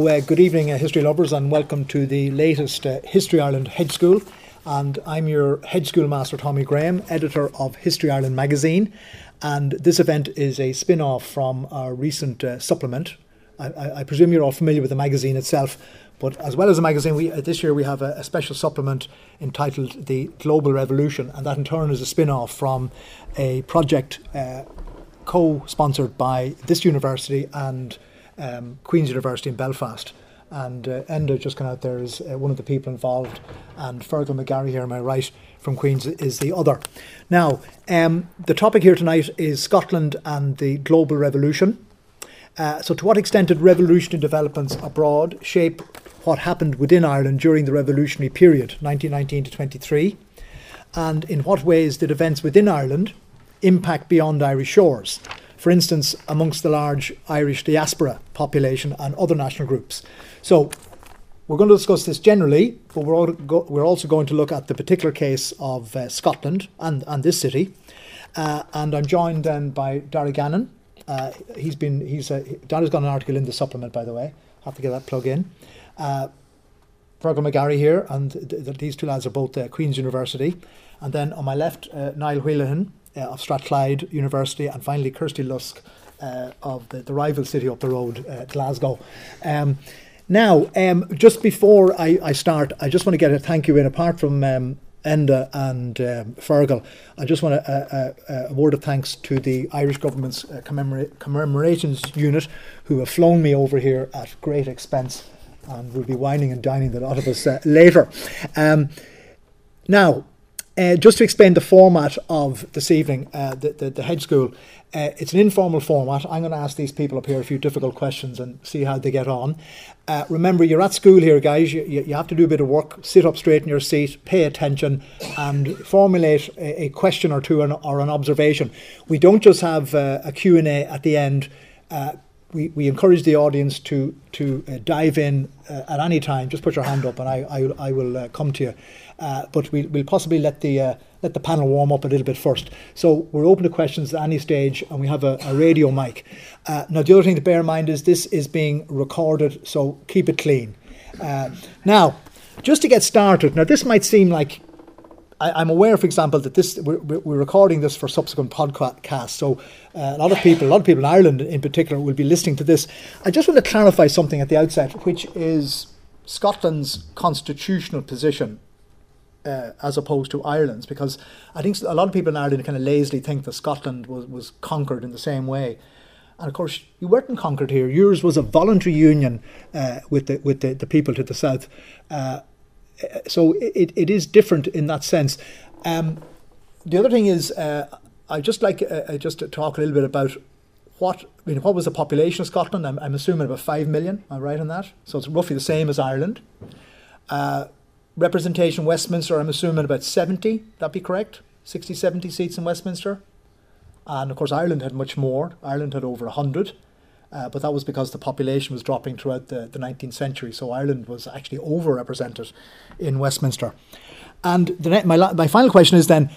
Uh, good evening, uh, history lovers, and welcome to the latest uh, History Ireland Hedge School. And I'm your hedge School Master, Tommy Graham, editor of History Ireland magazine. And this event is a spin off from our recent uh, supplement. I, I, I, presume you're all familiar with the magazine itself, but as well as the magazine, we, uh, this year we have a, a, special supplement entitled The Global Revolution, and that in turn is a spin off from a project uh, co sponsored by this university and um, Queen's University in Belfast. And uh, Enda just gone out there is uh, one of the people involved, and Fergal McGarry here on my right from Queen's is the other. Now, um, the topic here tonight is Scotland and the global revolution. Uh, so, to what extent did revolutionary developments abroad shape what happened within Ireland during the revolutionary period, 1919 to 23? And in what ways did events within Ireland impact beyond Irish shores? For instance, amongst the large Irish diaspora population and other national groups. So we're going to discuss this generally, but we're, go- we're also going to look at the particular case of uh, Scotland and, and this city. Uh, and I'm joined then by Darragh Gannon. Uh, he's been he's uh, Darragh's got an article in the supplement, by the way. Have to get that plug in. Uh, Fergal McGarry here, and th- th- these two lads are both uh, Queen's University. And then on my left, uh, Niall Wheelahan, uh, of Strathclyde University, and finally Kirsty Lusk uh, of the, the rival city up the road, uh, Glasgow. Um, now, um, just before I, I, start, I just want to get a thank you in, apart from um, Enda and um, Fergal, I just want a, a, a, word of thanks to the Irish government's uh, commemora- commemorations unit who have flown me over here at great expense and we'll be wining and dining the lot of us uh, later. Um, now, uh, just to explain the format of this evening, uh, the, the, the school, uh, it's an informal format. I'm going to ask these people up here a few difficult questions and see how they get on. Uh, remember, you're at school here, guys. You, you, have to do a bit of work. Sit up straight in your seat, pay attention, and formulate a, a question or two or an observation. We don't just have uh, a Q&A at the end. Uh, we, we encourage the audience to to uh, dive in uh, at any time. Just put your hand up, and I I, I will uh, come to you. Uh, but we, will possibly let the uh, let the panel warm up a little bit first. So we're open to questions at any stage, and we have a, a radio mic. Uh, now the other thing to bear in mind is this is being recorded, so keep it clean. now, just to get started, now this might seem like I, am aware, for example, that this we're, we're, recording this for subsequent podcasts. So uh, a lot of people, a lot of people in Ireland in particular, will be listening to this. I just want to clarify something at the outset, which is Scotland's constitutional position uh, as opposed to Ireland's, because I think a lot of people in Ireland kind of lazily think that Scotland was, was conquered in the same way. And of course, you weren't conquered here. Yours was a voluntary union uh, with the with the, the people to the south. Uh, so it, it is different in that sense. Um, the other thing is, uh, I just like uh, just to talk a little bit about what I mean. What was the population of Scotland? I'm, I'm assuming about five million. Am I right on that? So it's roughly the same as Ireland. Uh, representation Westminster. I'm assuming about seventy. That be correct? 60, 70 seats in Westminster. And of course, Ireland had much more. Ireland had over 100. Uh, but that was because the population was dropping throughout the, the 19th century. So Ireland was actually overrepresented in Westminster. And the, my, my final question is then,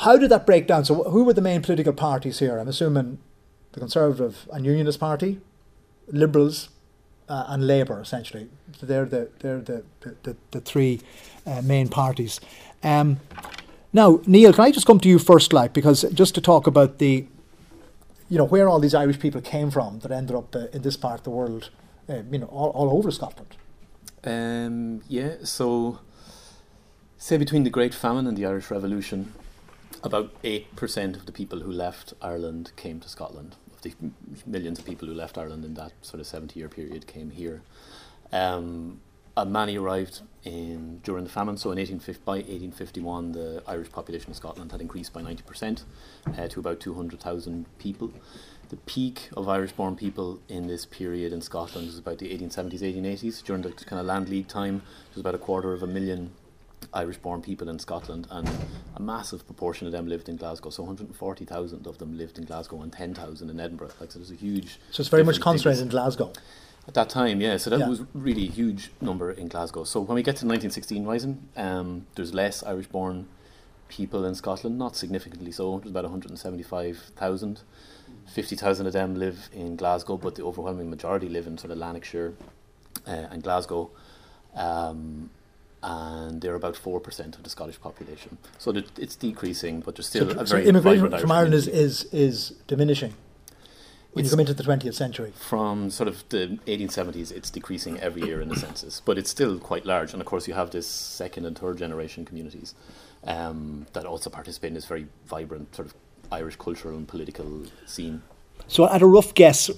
how did that break down? So who were the main political parties here? I'm assuming the Conservative and Unionist Party, Liberals, uh, and Labour, essentially. They're the, they're the, the, the, three uh, main parties. Um, now, Niall, can I just come to you first, like, because just to talk about the you know, where all these Irish people came from that ended up uh, in this part of the world, uh, you know, all, all over Scotland. Um, yeah, so say between the Great Famine and the Irish Revolution, about 8% of the people who left Ireland came to Scotland. The millions of people who left Ireland in that sort of 70 year period came here. Um, and many arrived in during the famine. So in 1850, by 1851, the Irish population of Scotland had increased by 90% uh, to about 200,000 people. The peak of Irish-born people in this period in Scotland was about the 1870s, 1880s. During the kind of land league time, there was about a quarter of a million Irish-born people in Scotland, and a massive proportion of them lived in Glasgow. So 140,000 of them lived in Glasgow, and 10,000 in Edinburgh. Like so, there's a huge. So it's very much concentrated in Glasgow. At that time, yeah. So that yeah. was really a huge number in Glasgow. So when we get to 1916 rising, um, there's less Irish-born people in Scotland, not significantly so. There's about 175,000. 50,000 of them live in Glasgow, but the overwhelming majority live in sort of Lanarkshire uh, and Glasgow. Um, and they're about 4% of the Scottish population. So it's decreasing, but there's still so, a very so immigration from Ireland is, is, is diminishing when it's you come into the 20th century? From sort of the 1870s, it's decreasing every year in the census, but it's still quite large. And of course, you have this second and third generation communities um, that also participate in this very vibrant sort of Irish cultural and political scene. So, at a rough guess,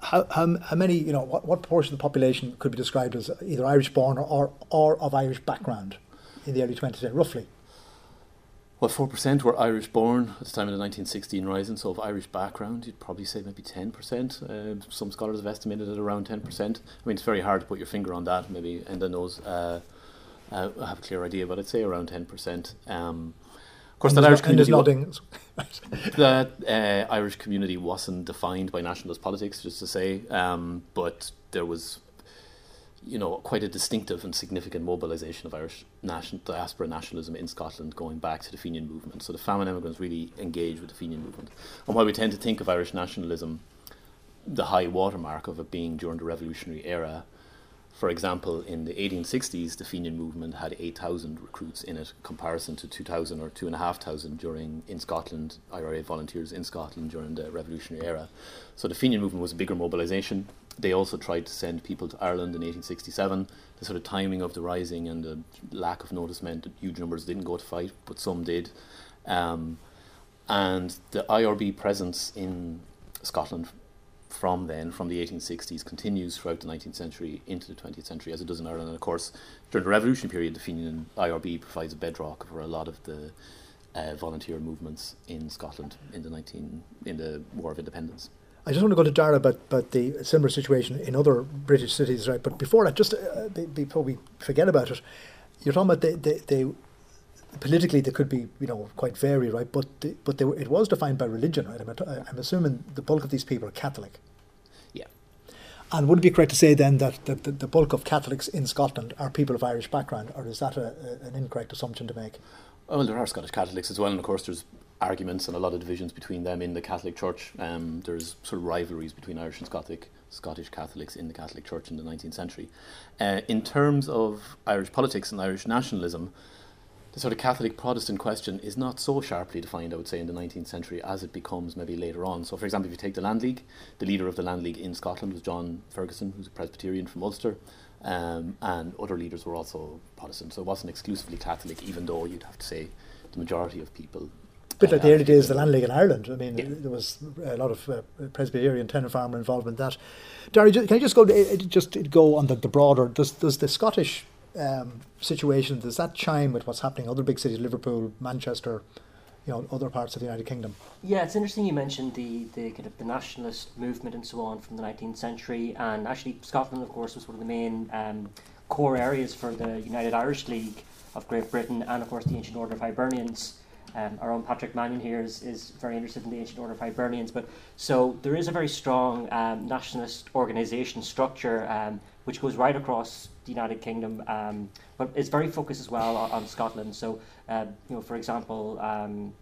how, how, how many, you know, what, what portion of the population could be described as either Irish born or, or, or of Irish background in the early 20th century, roughly? Well, 4% were Irish born at the time of the 1916 Rising, so of Irish background, you'd probably say maybe 10%. Uh, some scholars have estimated it around 10%. I mean, it's very hard to put your finger on that, maybe Enda knows, uh, uh, have a clear idea, but I'd say around 10%. Um, of course, that Irish community. Nodding. that uh, Irish community wasn't defined by nationalist politics, just to say, um, but there was you know, quite a distinctive and significant mobilisation of Irish nation, diaspora nationalism in Scotland going back to the Fenian movement. So the famine immigrants really engaged with the Fenian movement. And while we tend to think of Irish nationalism, the high watermark of it being during the revolutionary era, for example, in the 1860s, the Fenian movement had 8,000 recruits in it, comparison to 2,000 or 2,500 during in Scotland, IRA volunteers in Scotland during the revolutionary era. So the Fenian movement was a bigger mobilisation they also tried to send people to Ireland in 1867. The sort of timing of the rising and the lack of notice meant that huge numbers didn't go to fight, but some did. Um, and the IRB presence in Scotland from then, from the 1860s, continues throughout the 19th century into the 20th century, as it does in Ireland. And of course, during the Revolution period, the Fenian IRB provides a bedrock for a lot of the uh, volunteer movements in Scotland in the 19 in the War of Independence. I just want to go to Darragh about, about the similar situation in other British cities, right? But before that, just uh, before we forget about it, you're talking about they, they, they politically they could be you know quite varied, right? But the, but they, it was defined by religion, right? I'm, I'm assuming the bulk of these people are Catholic. Yeah. And would it be correct to say then that, that the, the bulk of Catholics in Scotland are people of Irish background, or is that a, a, an incorrect assumption to make? Well, there are Scottish Catholics as well, and of course there's arguments and a lot of divisions between them in the Catholic Church. Um, there's sort of rivalries between Irish and Scottish Scottish Catholics in the Catholic Church in the 19th century. Uh, in terms of Irish politics and Irish nationalism, the sort of Catholic Protestant question is not so sharply defined, I would say, in the 19th century as it becomes maybe later on. So, for example, if you take the Land League, the leader of the Land League in Scotland was John Ferguson, who's a Presbyterian from Ulster, um, and other leaders were also Protestant. So it wasn't exclusively Catholic, even though you'd have to say the majority of people bit like the early days of the Land League in Ireland. I mean, yeah. there was a lot of uh, Presbyterian tenant farmer involvement in that. Darry, can I just go uh, just go on the, the broader? Does does the Scottish um, situation does that chime with what's happening in other big cities, Liverpool, Manchester? You know, other parts of the United Kingdom. Yeah, it's interesting you mentioned the, the kind of the nationalist movement and so on from the 19th century, and actually Scotland, of course, was one of the main um, core areas for the United Irish League of Great Britain, and of course the Ancient Order of Hibernians. Um, our own Patrick Mannion here is, is very interested in the ancient order of Hibernians. But so there is a very strong um, nationalist organisation structure um, which goes right across the United Kingdom, um, but it's very focused as well on, on Scotland. So, uh, you know, for example, um,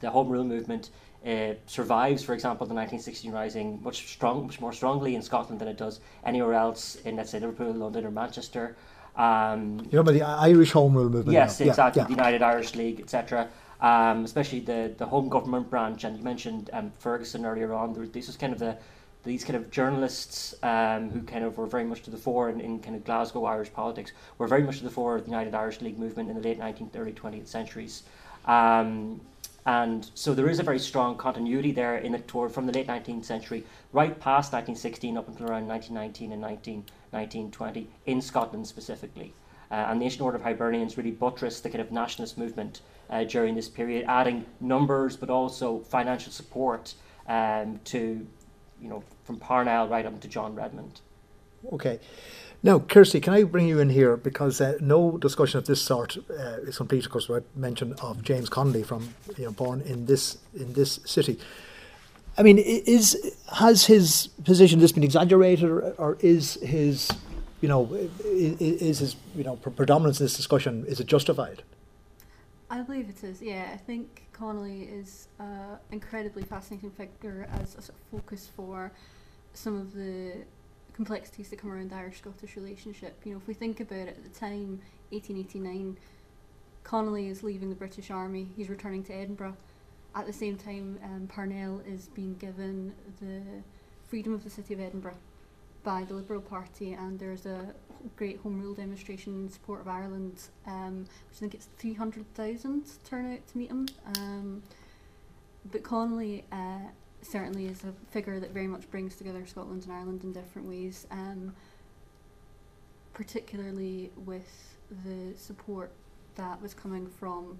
the Home Rule movement. Uh, survives, for example, the 1916 Rising much strong, much more strongly in Scotland than it does anywhere else in, let's say, Liverpool, London, or Manchester. Um, you know about the Irish Home Rule movement? Yes, now. exactly. Yeah, yeah. The United Irish League, etc um, especially the, the home government branch. And you mentioned um, Ferguson earlier on. This was kind of the these kind of journalists um, who kind of were very much to the fore in, in kind of Glasgow Irish politics were very much to the fore of the United Irish League movement in the late 19th, early 20th centuries. Um, and so there is a very strong continuity there in the tour from the late 19th century right past 1916 up until around 1919 and 19, 1920 in Scotland specifically. Uh, and the Ancient Order of Hibernians really buttressed the kind of nationalist movement uh, during this period, adding numbers but also financial support um, to, you know, from Parnell right up to John Redmond. Okay. Now, Kirsty, can I bring you in here because uh, no discussion of this sort uh, is complete, of course, without mention of James Connolly from you know born in this in this city. I mean, is has his position just been exaggerated, or, or is his you know is, is his you know predominance in this discussion is it justified? I believe it is. Yeah, I think Connolly is an incredibly fascinating figure as a sort of focus for some of the complexities that come around the Irish Scottish relationship. You know, if we think about it at the time, 1889, Connolly is leaving the British Army, he's returning to Edinburgh. At the same time, um, Parnell is being given the freedom of the city of Edinburgh by the Liberal Party, and there's a great Home Rule demonstration in support of Ireland, um, which I think it's 300,000 turn out to meet him. Um, but Connolly uh, certainly is a figure that very much brings together Scotland and Ireland in different ways, um, particularly with the support that was coming from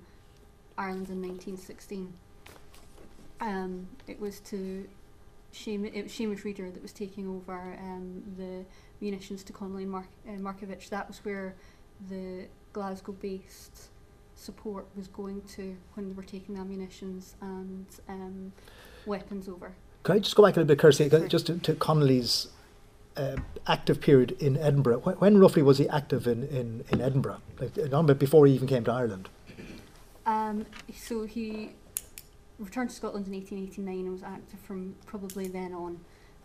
Ireland in 1916. Um, it was to Seamus, it was Reader that was taking over um, the munitions to Connolly and Mark, uh, Markievicz. That was where the Glasgow-based support was going to when they were taking the munitions and um, weapons over. Can I just go back a little bit, Kirsty, just to, to Connolly's uh, active period in Edinburgh? When, when, roughly was he active in, in, in Edinburgh? Like, a bit before he even came to Ireland? Um, so he returned to Scotland in 1889 and was active from probably then on.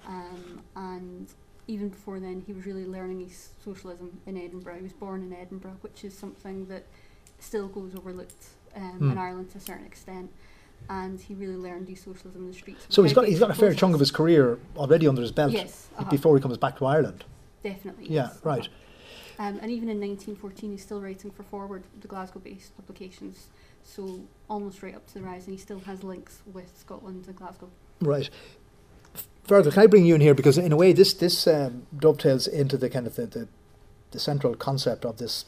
Um, and even before then, he was really learning his socialism in Edinburgh. He was born in Edinburgh, which is something that still goes overlooked um, mm. in Ireland to a certain extent. And he really learned his socialism in the streets. So he's got he's got a fair chunk of his career already under his belt yes, uh-huh. before he comes back to Ireland. Definitely. Yeah, yes, right. Uh-huh. Um, and even in 1914, he's still writing for Forward, the Glasgow-based publications. So almost right up to the rise, and he still has links with Scotland and Glasgow. Right. Fergal, can I bring you in here because in a way this this um, dovetails into the kind of the, the, the central concept of this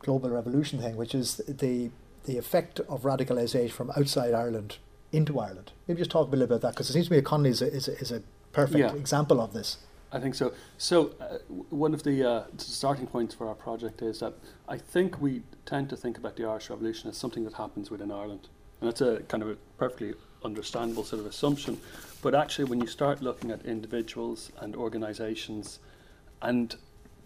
global revolution thing, which is the the effect of radicalisation from outside Ireland into Ireland. Maybe just talk a little bit about that because it seems to me Connolly is a, is a, is a perfect yeah. example of this. I think so. So uh, one of the uh, starting points for our project is that I think we tend to think about the Irish Revolution as something that happens within Ireland, and that's a kind of a perfectly understandable sort of assumption. But actually, when you start looking at individuals and organisations, and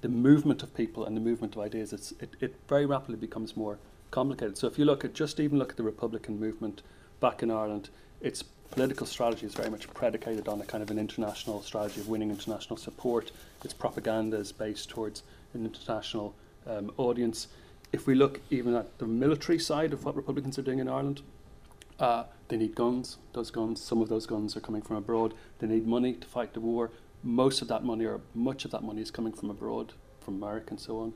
the movement of people and the movement of ideas, it's, it, it very rapidly becomes more complicated. So if you look at just even look at the Republican movement back in Ireland, its political strategy is very much predicated on a kind of an international strategy of winning international support. Its propaganda is based towards an international um, audience. If we look even at the military side of what Republicans are doing in Ireland, uh, they need guns. Those guns, some of those guns are coming from abroad. They need money to fight the war. Most of that money, or much of that money, is coming from abroad, from America and so on.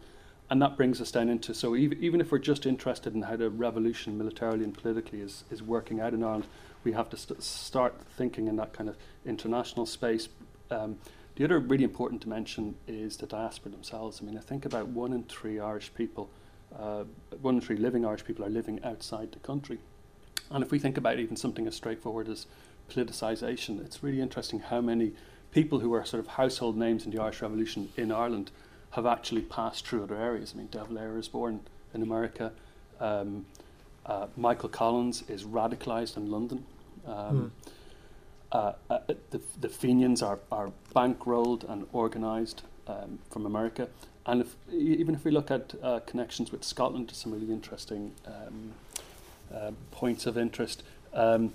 And that brings us down into so even, even if we're just interested in how the revolution militarily and politically is, is working out in Ireland, we have to st- start thinking in that kind of international space. Um, the other really important dimension is the diaspora themselves. I mean, I think about one in three Irish people, uh, one in three living Irish people are living outside the country. And if we think about even something as straightforward as politicisation, it's really interesting how many people who are sort of household names in the Irish Revolution in Ireland have actually passed through other areas. I mean, De Valera is born in America. Um, uh, Michael Collins is radicalised in London. Um, mm. uh, uh, the, the Fenians are, are bankrolled and organised um, from America. And if, even if we look at uh, connections with Scotland, there's some really interesting um, uh, points of interest. Um,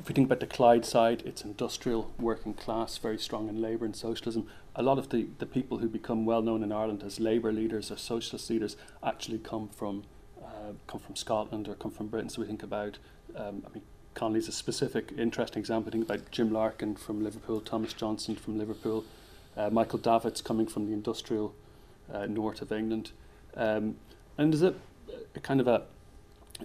if we think about the Clyde side, it's industrial, working class, very strong in labour and socialism. A lot of the, the people who become well known in Ireland as labour leaders or socialist leaders actually come from uh, come from Scotland or come from Britain. So we think about, um, I mean, Connolly's a specific, interesting example. Think about Jim Larkin from Liverpool, Thomas Johnson from Liverpool, uh, Michael Davitt's coming from the industrial uh, north of England. Um, and there's a, a, kind of a,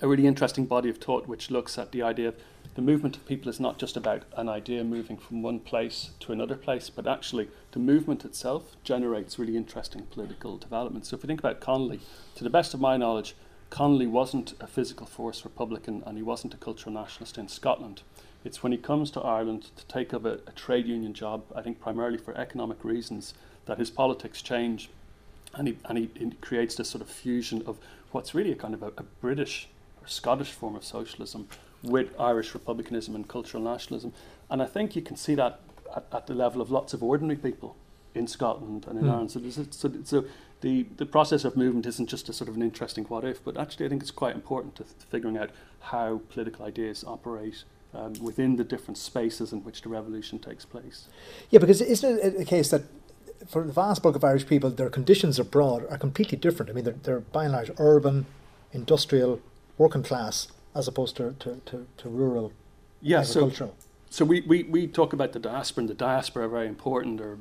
a really interesting body of thought which looks at the idea of the movement of people is not just about an idea moving from one place to another place, but actually the movement itself generates really interesting political developments. So if we think about Connolly, to the best of my knowledge, Connolly wasn't a physical force Republican and he wasn't a cultural nationalist in Scotland. It's when he comes to Ireland to take up a, a trade union job, I think primarily for economic reasons, that his politics change and he, and he, he creates this sort of fusion of what's really a kind of a, a British Scottish form of socialism with Irish republicanism and cultural nationalism. And I think you can see that at, at the level of lots of ordinary people in Scotland and in mm. Ireland. So, so, so the, the process of movement isn't just a sort of an interesting what if, but actually I think it's quite important to, th- figuring out how political ideas operate um, within the different spaces in which the revolution takes place. Yeah, because isn't it a case that for the vast bulk of Irish people, their conditions abroad are completely different. I mean, they're, they're by and large urban, industrial, working class, as opposed to, to, to, to rural yeah, so agricultural. So we, we, we talk about the diaspora, and the diaspora are very important, or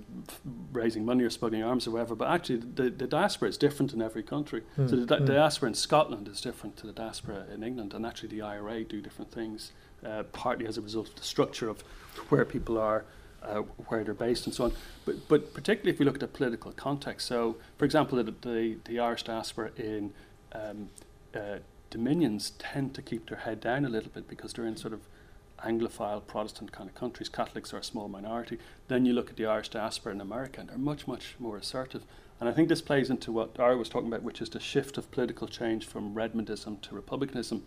raising money or smuggling arms or whatever. But actually, the, the diaspora is different in every country. Hmm, So the di- hmm. diaspora in Scotland is different to the diaspora in England, and actually the IRA do different things, uh, partly as a result of the structure of where people are, uh, where they're based, and so on. But but particularly if we look at the political context. So, for example, the the, the Irish diaspora in um, uh, Dominions tend to keep their head down a little bit because they're in sort of Anglophile Protestant kind of countries. Catholics are a small minority. Then you look at the Irish diaspora in America, and they're much, much more assertive. And I think this plays into what Darragh was talking about, which is the shift of political change from Redmondism to republicanism.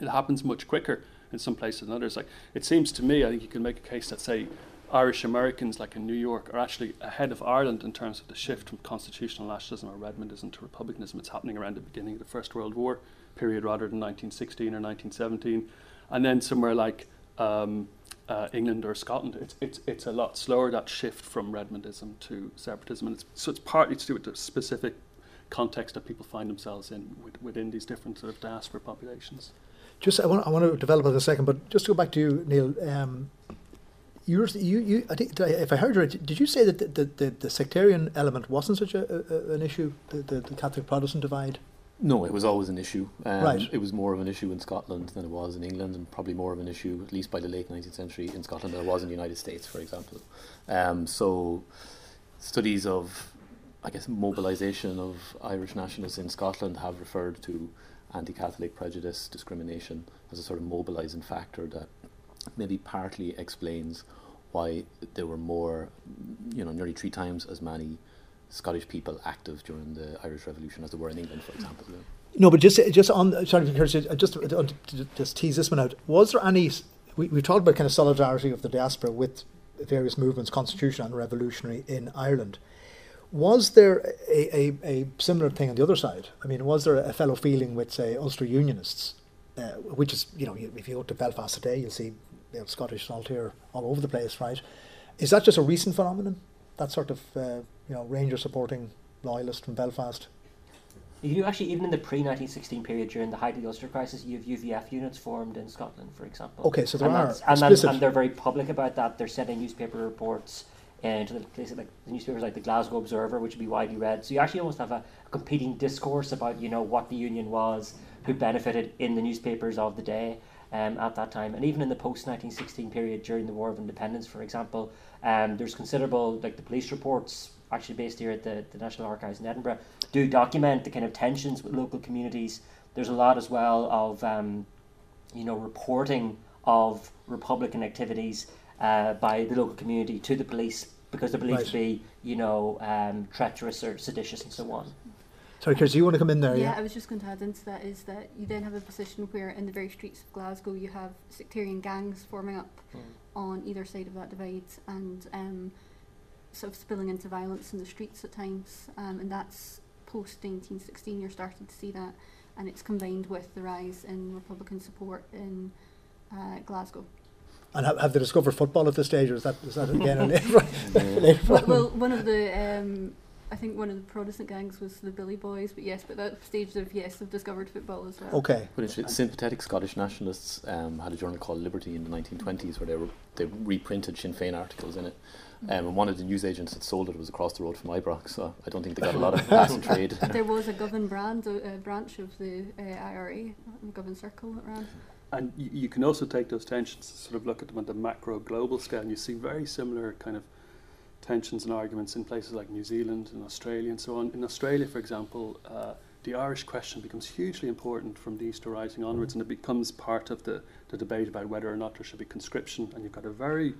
It happens much quicker in some places than others. Like it seems to me, I think you can make a case that say Irish Americans, like in New York, are actually ahead of Ireland in terms of the shift from constitutional nationalism or Redmondism to republicanism. It's happening around the beginning of the First World War period rather than 1916 or 1917. And then somewhere like um, uh, England or Scotland, it's, it's, it's a lot slower that shift from Redmondism to separatism. And it's, so it's partly to do with the specific context that people find themselves in with, within these different sort of diaspora populations. Just I want I want to develop it a second, but just to go back to you, Niall. Um, yours, you, you, I think, I- if I heard you right, did you say that the, the, the, the sectarian element wasn't such a, a, an issue, the, the, the Catholic Protestant divide? No, it was always an issue. Um, Right. It was more of an issue in Scotland than it was in England, and probably more of an issue, at least by the late 19th century, in Scotland than it was in the United States, for example. Um, so, studies of, I guess, mobilisation of Irish nationalists in Scotland have referred to anti Catholic prejudice, discrimination, as a sort of mobilising factor that maybe partly explains why there were more, you know, nearly three times as many Scottish people active during the Irish Revolution as they were in England, for example. No, but just just on sorry, just uh, just tease this one out. Was there any? We we talked about kind of solidarity of the diaspora with various movements, constitutional and revolutionary in Ireland. Was there a, a, a similar thing on the other side? I mean, was there a fellow feeling with say Ulster Unionists, uh, which is you know if you go to Belfast today, you'll see you know, Scottish Saltire all over the place, right? Is that just a recent phenomenon? That sort of uh, you know Ranger supporting loyalist from Belfast. You do actually, even in the pre 1916 period during the height of the Ulster Crisis, you have UVF units formed in Scotland, for example. Okay, so there and are and, and they're very public about that. They're sending newspaper reports into the places like the newspapers like the Glasgow Observer, which would be widely read. So you actually almost have a, a competing discourse about you know what the union was, who benefited in the newspapers of the day. Um, at that time, and even in the post 1916 period during the War of Independence, for example, um, there's considerable, like the police reports, actually based here at the, the National Archives in Edinburgh, do document the kind of tensions with local communities. There's a lot as well of, um, you know, reporting of Republican activities uh, by the local community to the police because they're believed Right. to be, you know, um, treacherous or seditious and so on. Sorry, Kirsty, you want to come in there? yeah, Yeah. I was just going to add into that is that you then have a position where in the very streets of Glasgow you have sectarian gangs forming up on either side of that divide and um, sort of spilling into violence in the streets at times. Um, and that's post 1916, you're starting to see that. And it's combined with the rise in Republican support in uh, Glasgow. And have, have they discovered football at this stage, or is that is that again a later, later well, well, one of the, um, I think one of the Protestant gangs was the Billy Boys, but yes, but that stage of, yes, they've discovered football as well. Okay. But interesting, sympathetic Scottish nationalists um, had a journal called Liberty in the 1920s where they were they reprinted Sinn Féin articles in it. Um, and one of the newsagents that sold it was across the road from Ibrox, so I don't think they got a lot of passing trade. There was a Govan brand, a, a branch of the uh, IRA, Govan Circle that ran. And you, you can also take those tensions, sort of look at them on the macro global scale, and you see very similar kind of tensions and arguments in places like New Zealand and Australia and so on. In Australia, for example, uh, the Irish question becomes hugely important from the Easter Rising onwards, and it becomes part of the, the debate about whether or not there should be conscription. And you've got a very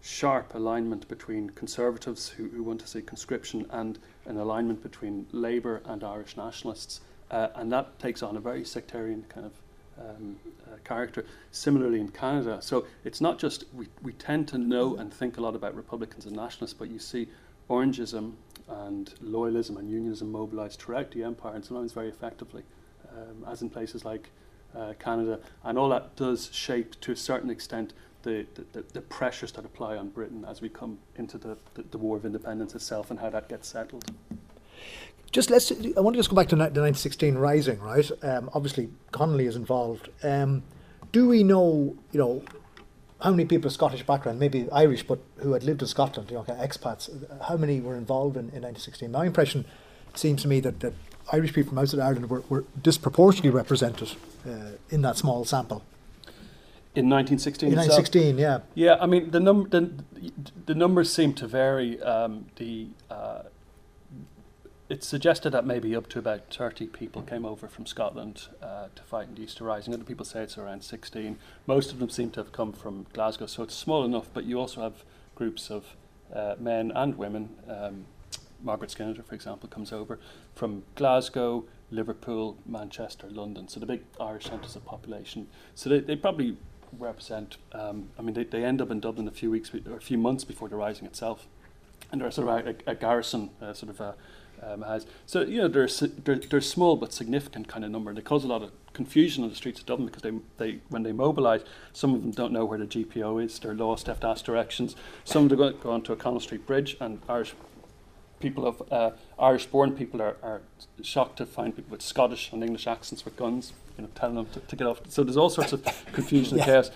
sharp alignment between conservatives who, who want to see conscription and an alignment between Labour and Irish nationalists. Uh, and that takes on a very sectarian kind of um, uh, character. Similarly in Canada, so it's not just we, we tend to know and think a lot about Republicans and nationalists, but you see Orangism and loyalism and unionism mobilised throughout the empire and sometimes very effectively, um, as in places like uh, Canada. And all that does shape to a certain extent the, the, the pressures that apply on Britain as we come into the, the, the War of Independence itself and how that gets settled. Just let's. I want to just go back to the 1916 Rising, right? Um, obviously, Connolly is involved. Um, do we know, you know, how many people of Scottish background, maybe Irish, but who had lived in Scotland, you know, expats, how many were involved in, in 1916? My impression seems to me that, that Irish people from outside Ireland were, were disproportionately represented uh, in that small sample. In 1916 In 1916, yeah. Yeah, I mean, the, num- the, the numbers seem to vary. Um, the it's suggested that maybe up to about 30 people came over from Scotland uh, to fight in the Easter Rising. Other people say it's around 16. Most of them seem to have come from Glasgow, so it's small enough, but you also have groups of uh, men and women. Um, Margaret Skinnider, for example, comes over from Glasgow, Liverpool, Manchester, London, so the big Irish centres of population. So they, they probably represent, um, I mean, they, they end up in Dublin a few weeks or a few months before the Rising itself. And they're sort of a, a garrison, uh, sort of a um, has. So you know they're, they're they're small but significant kind of number. They cause a lot of confusion on the streets of Dublin because they they when they mobilise, some of them don't know where the GPO is. They're lost, they have to ask directions. Some of them go, go onto O'Connell Street Bridge, and Irish people of uh, Irish-born people are, are shocked to find people with Scottish and English accents with guns, you know, telling them to, to get off. So there's all sorts of confusion yeah. and chaos.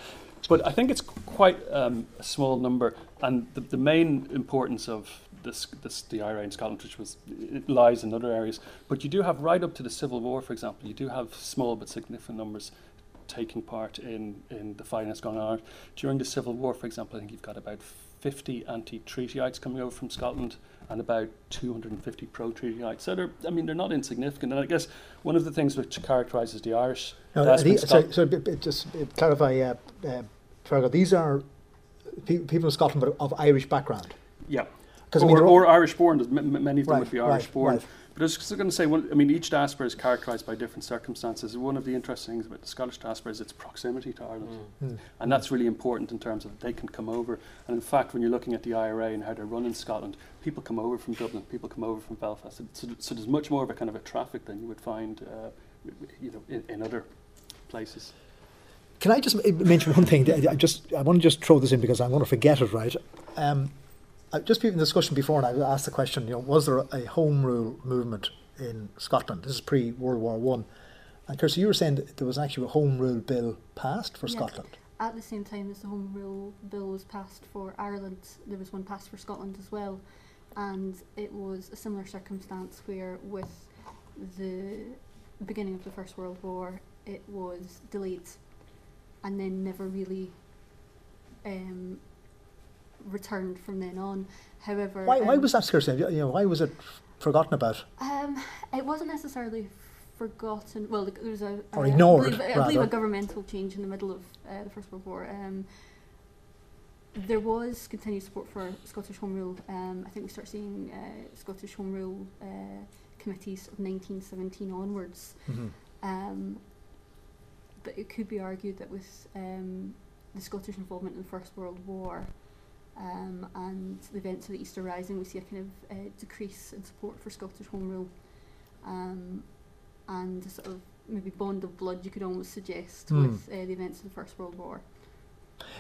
But I think it's quite um, a small number, and the, the main importance of this, this, the IRA in Scotland, which was it lies in other areas. But you do have right up to the Civil War, for example, you do have small but significant numbers taking part in, in the fighting that's going on. During the Civil War, for example, I think you've got about 50 anti-treatyites coming over from Scotland and about 250 pro-treatyites. So they're, I mean, they're not insignificant. And I guess one of the things which characterises the Irish... No, the, sorry, sorry, just clarify, uh, uh, these are pe- people in Scotland but of Irish background. Yeah. Or, I mean, or Irish born, many of them right, would be Irish right, born. Right. But I was just going to say, one, I mean, each diaspora is characterised by different circumstances. One of the interesting things about the Scottish diaspora is its proximity to Ireland. Mm. Mm. And that's really important in terms of they can come over. And in fact, when you're looking at the IRA and how they're run in Scotland, people come over from Dublin, people come over from Belfast. So, so there's much more of a kind of a traffic than you would find, uh, you know, in, in other places. Can I just mention one thing? I just I want to just throw this in because I'm going to forget it. Right. Um, uh, just in the discussion before, and I asked the question, you know, was there a home rule movement in Scotland? This is pre World War One. And Kirsty, you were saying that there was actually a home rule bill passed for Scotland. At the same time as the home rule bill was passed for Ireland, there was one passed for Scotland as well, and it was a similar circumstance where, with the beginning of the First World War, it was delayed, and then never really um, returned from then on. However, why, um, why was that scarcity? You know, why was it forgotten about? Um, it wasn't necessarily forgotten. Well, there was a or ignored. I believe, I believe a governmental change in the middle of uh, the First World War. Um, there was continued support for Scottish Home Rule. Um, I think we start seeing uh, Scottish Home Rule uh, committees of 1917 onwards. Mm-hmm. But it could be argued that with um, the Scottish involvement in the First World War, um, and the events of the Easter Rising, we see a kind of uh, decrease in support for Scottish Home Rule, um, and a sort of maybe bond of blood you could almost suggest mm. with uh, the events of the First World War.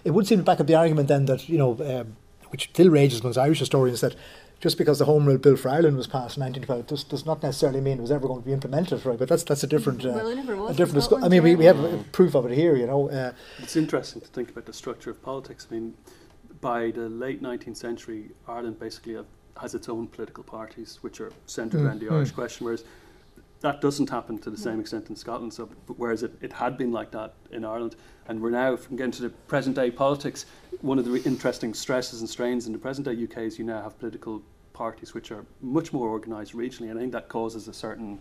It would seem to back up the argument then that you know, um, which still rages amongst Irish historians, that just because the Home Rule Bill for Ireland was passed in 1912 does, does not necessarily mean it was ever going to be implemented, right? But that's that's a different. Uh, well, it never was. A different discu- I mean, we, we have proof of it here, you know. Uh, it's interesting to think about the structure of politics. I mean, by the late 19th century, Ireland basically have, has its own political parties, which are centred mm. around the Irish mm. question, whereas that doesn't happen to the same extent in Scotland. So, whereas it, it had been like that in Ireland, and we're now from getting to the present day politics. One of the interesting stresses and strains in the present day UK is you now have political parties which are much more organised regionally, and I think that causes a certain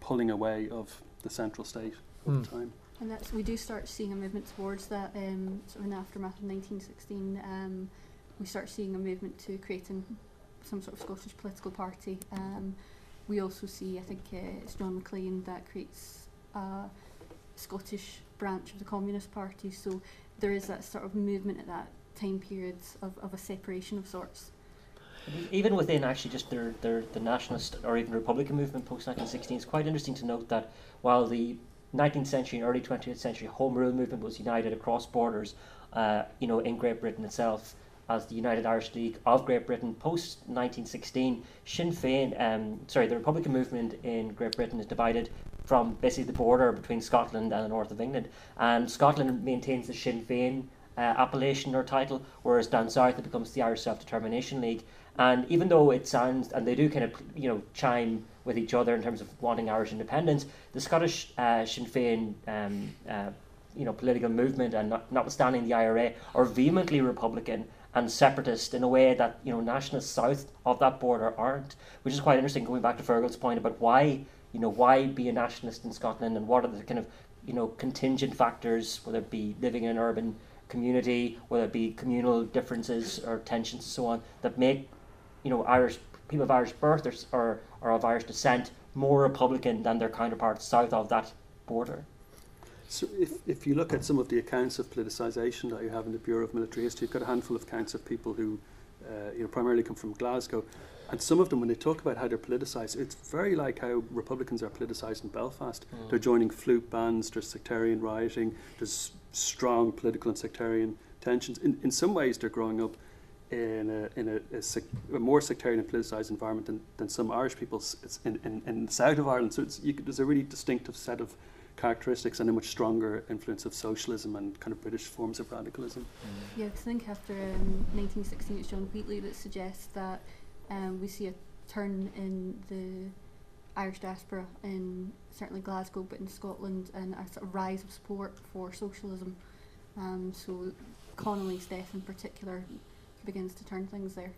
pulling away of the central state over mm. time. And that's we do start seeing a movement towards that. Um, sort of in the aftermath of 1916, um, we start seeing a movement to creating some sort of Scottish political party. Um, we also see, I think uh, it's John Maclean that creates a Scottish branch of the Communist Party. So there is that sort of movement at that time period of, of a separation of sorts. Even within actually just their, their the nationalist or even Republican movement post 1916, it's quite interesting to note that while the 19th century and early 20th century home rule movement was united across borders. uh, you know, in Great Britain itself as the United Irish League of Great Britain post 1916. Sinn Féin, um, sorry, the Republican movement in Great Britain is divided from basically the border between Scotland and the north of England, and Scotland maintains the Sinn Féin uh, appellation or title, whereas down south it becomes the Irish Self Determination League. And even though it sounds, and they do kind of, you know, chime with each other in terms of wanting Irish independence, the Scottish uh, Sinn Féin um, uh, you know, political movement and not, notwithstanding the IRA are vehemently Republican and separatist in a way that you know nationalists south of that border aren't, which is quite interesting. Going back to Fergal's point about why you know why be a nationalist in Scotland and what are the kind of you know contingent factors, whether it be living in an urban community, whether it be communal differences or tensions and so on, that make you know Irish people of Irish birth or, or, or of Irish descent more Republican than their counterparts south of that border. So if, if you look at some of the accounts of politicisation that you have in the Bureau of Military History, you've got a handful of accounts of people who uh, you know, primarily come from Glasgow. And some of them, when they talk about how they're politicised, it's very like how Republicans are politicised in Belfast. Mm. They're joining flute bands, there's sectarian rioting, there's strong political and sectarian tensions. In, in some ways, they're growing up in a, in a, a, sec, a more sectarian and politicised environment than, than some Irish people in, in, in the south of Ireland. So you, there's a really distinctive set of characteristics and a much stronger influence of socialism and kind of British forms of radicalism. Mm. Yeah, I think after um, 1916 it's John Wheatley that suggests that um, we see a turn in the Irish diaspora in certainly Glasgow but in Scotland and a sort of rise of support for socialism. Um, so Connolly's death in particular begins to turn things there.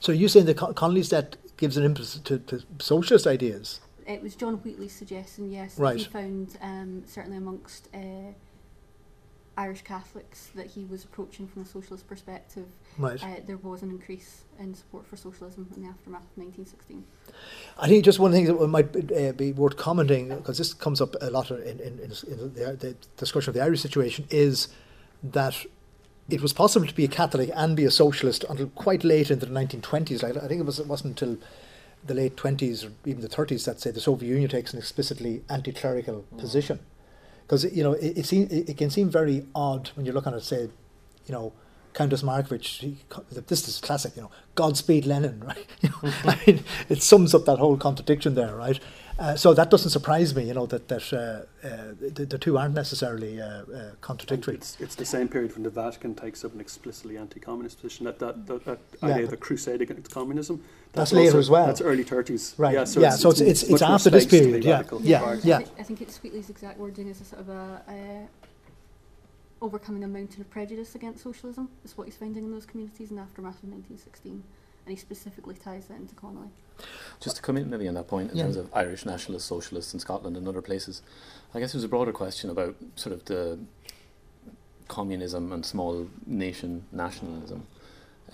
So you're saying that Connolly's death gives an impetus to, to socialist ideas? It was John Wheatley's suggestion, yes. Right. He found, um, certainly amongst uh, Irish Catholics, that he was approaching from a socialist perspective. Right. Uh, there was an increase in support for socialism in the aftermath of 1916. I think just one thing that might uh, be worth commenting, because this comes up a lot in, in, in, the, the discussion of the Irish situation, is that it was possible to be a Catholic and be a socialist until quite late into the 1920s. Like, I think it, was, it wasn't until the late 20s or even the 30s that say the Soviet Union takes an explicitly anti-clerical mm. position. Because, you know, it, it, seem, it, it, can seem very odd when you look at it, say, you know, Countess Markievicz, he, this is classic, you know, Godspeed Lenin, right? You know, I mean, it sums up that whole contradiction there, right? Uh, so that doesn't surprise me, you know, that, that uh, uh, the, the, two aren't necessarily uh, uh, contradictory. It's, it's, the same period when the Vatican takes up an explicitly anti-communist position. That that, that, that yeah, idea of the crusade against communism. That's, that's later also, as well. That's early thirties. Right. Yeah. So yeah, it's, so it's, it's, it's after this period. Yeah. Yeah. Yeah. I, th- I think it's Wheatley's exact wording is a sort of a, a overcoming a mountain of prejudice against socialism. Is what he's finding in those communities in the aftermath of 1916 and he specifically ties that into Connolly. Just to come in maybe on that point in yeah. terms of Irish nationalists, socialists in Scotland and other places, I guess there's a broader question about sort of the communism and small nation nationalism.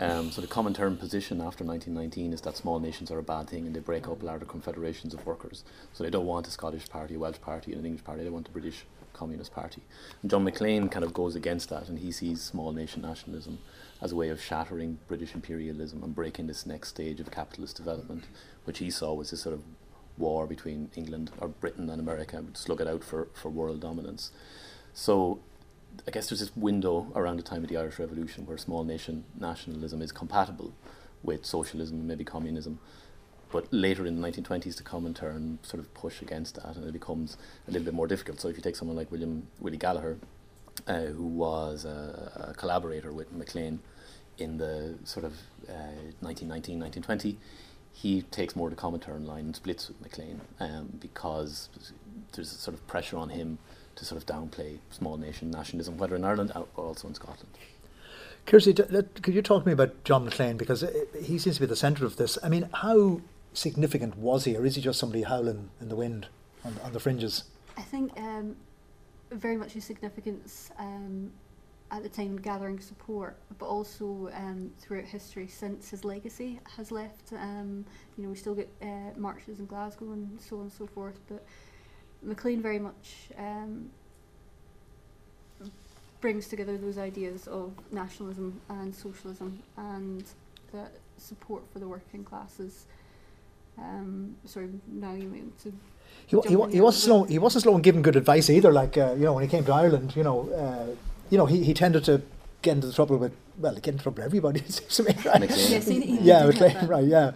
Um, so the Comintern position after 1919 is that small nations are a bad thing and they break up larger confederations of workers. So they don't want a Scottish party, a Welsh party, and an English party. They want a British Communist Party. And John Maclean kind of goes against that, and he sees small nation nationalism as a way of shattering British imperialism and breaking this next stage of capitalist development, which he saw was this sort of war between England or Britain and America, slug it out for, for world dominance. So I guess there's this window around the time of the Irish Revolution where small nation nationalism is compatible with socialism and maybe communism. But later in the 1920s, the Comintern sort of push against that, and it becomes a little bit more difficult. So if you take someone like William Willie Gallacher, uh, who was a, a, collaborator with Maclean in the sort of uh, 1919, 1920, he takes more of the Comintern line and splits with Maclean um, because there's sort of pressure on him to sort of downplay small nation nationalism, whether in Ireland or also in Scotland. Kirsty, could you talk to me about John Maclean because uh, he seems to be the centre of this. I mean, how significant was he, or is he just somebody howling in the wind on, on the fringes? I think um, very much his significance um, at the time gathering support, but also um, throughout history since his legacy has left. Um, you know, we still get uh, marches in Glasgow and so on and so forth, but Maclean very much um, brings together those ideas of nationalism and socialism and the support for the working classes. Um, sorry, now you mean to he, he, he wasn't slow. He wasn't slow in giving good advice either. Like uh, you know, when he came to Ireland, you know, uh, you know, he, he tended to get into trouble with well, get into trouble with everybody. It seems to me, right? Yes, he- he yeah, did Maclean, right? Yeah.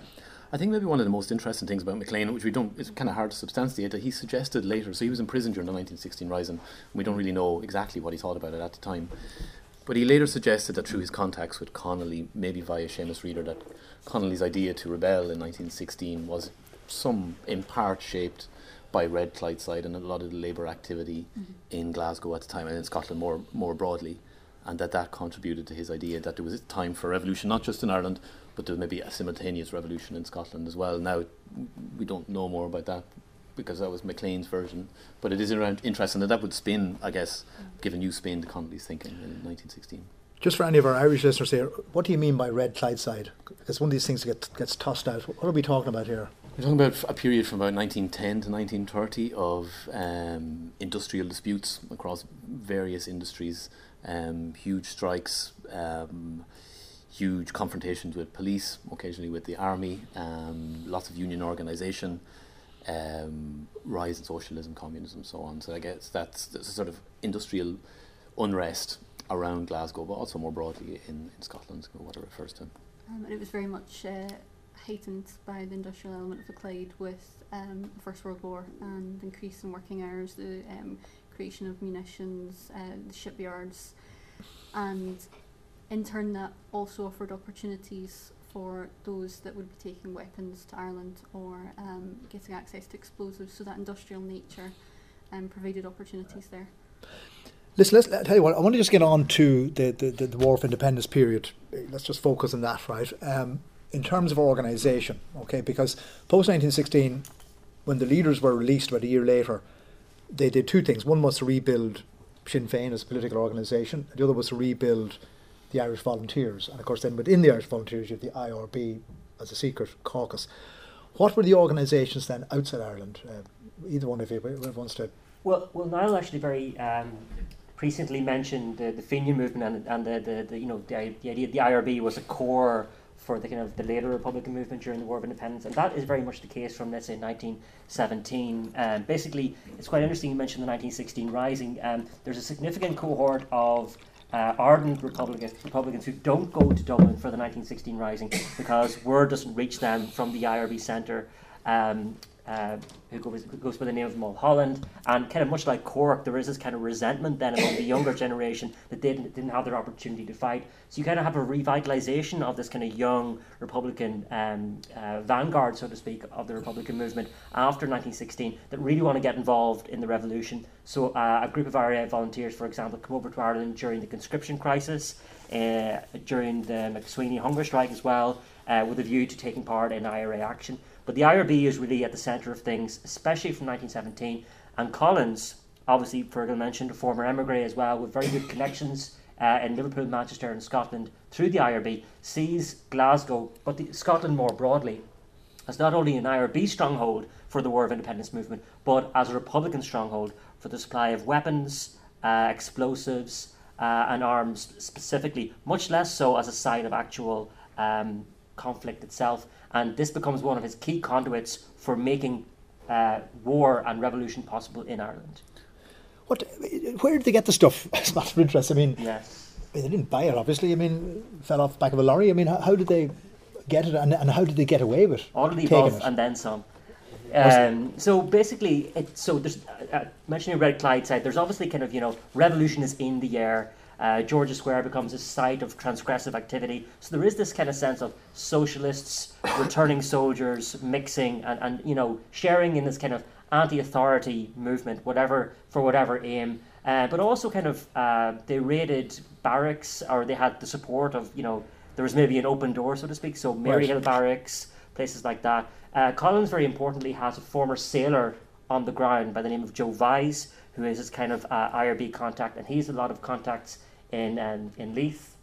I think maybe one of the most interesting things about Maclean, which we don't, it's kind of hard to substantiate, that he suggested later. So he was in prison during the 1916 Rising. And we don't really know exactly what he thought about it at the time. But he later suggested that through his contacts with Connolly, maybe via Seamus Reader, that Connolly's idea to rebel in 1916 was some, in part, shaped by Red Clydeside and a lot of the labour activity mm-hmm. in Glasgow at the time and in Scotland more, more broadly. And that that contributed to his idea that there was a time for revolution, not just in Ireland, but there may be a simultaneous revolution in Scotland as well. Now, we don't know more about that because that was Maclean's version, but it is around interesting that that would spin, I guess, mm. give a new spin to Connolly's thinking in 1916. Just for any of our Irish listeners here, what do you mean by red Clydeside? It's one of these things that gets, gets tossed out. What are we talking about here? We're talking about a period from about 1910 to 1930 of um, industrial disputes across various industries, um, huge strikes, um, huge confrontations with police, occasionally with the army, um, lots of union organisation, um, rise in socialism, communism, so on. So I guess that's, that's a sort of industrial unrest around Glasgow, but also more broadly in, in Scotland, what it refers to. Um, and it was very much uh, heightened by the industrial element of the Clyde with um, the First World War and increase in working hours, the um, creation of munitions, uh, the shipyards, and in turn that also offered opportunities for those that would be taking weapons to Ireland or um, getting access to explosives. So that industrial nature um, provided opportunities there. Listen, let's I tell you what. I want to just get on to the, the, the, the War of Independence period. Let's just focus on that, right? Um, in terms of organisation, okay, because post nineteen sixteen, when the leaders were released about a year later, they did two things. One was to rebuild Sinn Féin as a political organisation, the other was to rebuild the Irish Volunteers. And of course, then within the Irish Volunteers, you have the IRB as a secret caucus. What were the organisations then outside Ireland? Uh, either one of you, whoever wants to. Well, well, Niall actually very um, recently mentioned the, the Fenian movement and, and the, the, the you know the, the idea the IRB was a core for the kind of the later Republican movement during the War of Independence, and that is very much the case from let's say 1917. Um, basically, it's quite interesting you mentioned the 1916 Rising. Um, there's a significant cohort of uh, ardent Republicans, Republicans who don't go to Dublin for the 1916 Rising because word doesn't reach them from the IRB centre. Um, uh, who goes, goes by the name of Mulholland, and kind of much like Cork, there is this kind of resentment then among the younger generation that they didn't, didn't have their opportunity to fight. So you kind of have a revitalization of this kind of young Republican um, uh, vanguard, so to speak, of the Republican movement after 1916 that really want to get involved in the revolution. So uh, a group of IRA volunteers, for example, come over to Ireland during the conscription crisis, uh, during the MacSwiney hunger strike as well, uh, with a view to taking part in IRA action. But the IRB is really at the centre of things, especially from 1917. And Collins, obviously, Fergal mentioned, a former emigre as well, with very good connections uh, in Liverpool, Manchester, and Scotland through the IRB, sees Glasgow, but the, Scotland more broadly, as not only an IRB stronghold for the War of Independence movement, but as a Republican stronghold for the supply of weapons, uh, explosives, uh, and arms specifically, much less so as a site of actual um, conflict itself. And this becomes one of his key conduits for making uh, war and revolution possible in Ireland. What? Where did they get the stuff? It's a matter of interest. I mean, Yes. they didn't buy it, obviously. I mean, fell off the back of a lorry. I mean, how, how did they get it, and, and how did they get away with All of the above it? and then some. Um, so basically, it, so there's uh, uh, mentioning Red Clydeside. There's obviously kind of you know revolution is in the air. Uh, George Square becomes a site of transgressive activity. So there is this kind of sense of socialists, returning soldiers, mixing and, and you know sharing in this kind of anti-authority movement, whatever for whatever aim. Uh, but also kind of uh, they raided barracks or they had the support of you know there was maybe an open door so to speak. So Maryhill Barracks, places like that. Uh, Collins, very importantly, has a former sailor on the ground by the name of Joe Vize, who is his kind of uh, IRB contact, and he has a lot of contacts in um, in Leith,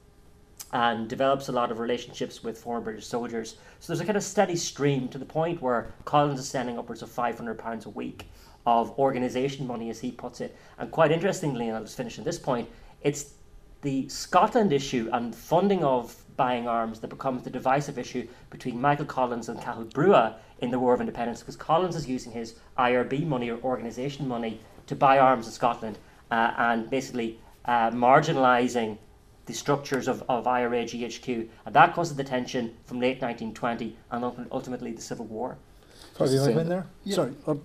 and develops a lot of relationships with former British soldiers. So there's a kind of steady stream to the point where Collins is sending upwards of five hundred pounds a week of organisation money, as he puts it. And quite interestingly, and I'll just finish on this point, it's the Scotland issue and funding of buying arms that becomes the divisive issue between Michael Collins and Cathal Brugha in the War of Independence because Collins is using his IRB money or organisation money to buy arms in Scotland uh, and basically uh, marginalising the structures of, of IRA GHQ, and that caused the tension from late 1920 and ultimately the Civil War. Sorry, you in there? Yeah. Sorry, or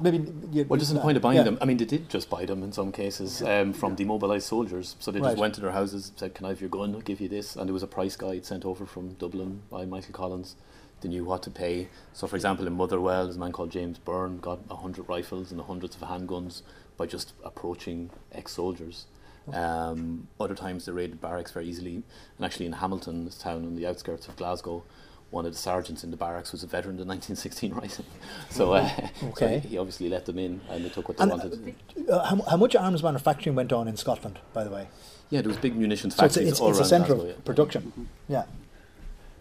maybe. You, Well, just in the point of buying yeah. them, I mean, they did just buy them in some cases um, from demobilised soldiers. So they Right. just went to their houses, said, "Can I have your gun? I'll give you this." And there was a price guide sent over from Dublin by Michael Collins. They knew what to pay. So, for example, in Motherwell, there's a man called James Byrne got hundred rifles and hundreds of handguns by just approaching ex-soldiers. Um, other times they raided barracks very easily. And actually, in Hamilton, this town on the outskirts of Glasgow, one of the sergeants in the barracks was a veteran of the 1916 Rising. So, uh, Okay. he, he obviously let them in and they took what they And, wanted. Uh, how, how much arms manufacturing went on in Scotland, by the way? Yeah, there was big munitions So it's, factories it's, all it's a centre of yeah. production. Yeah.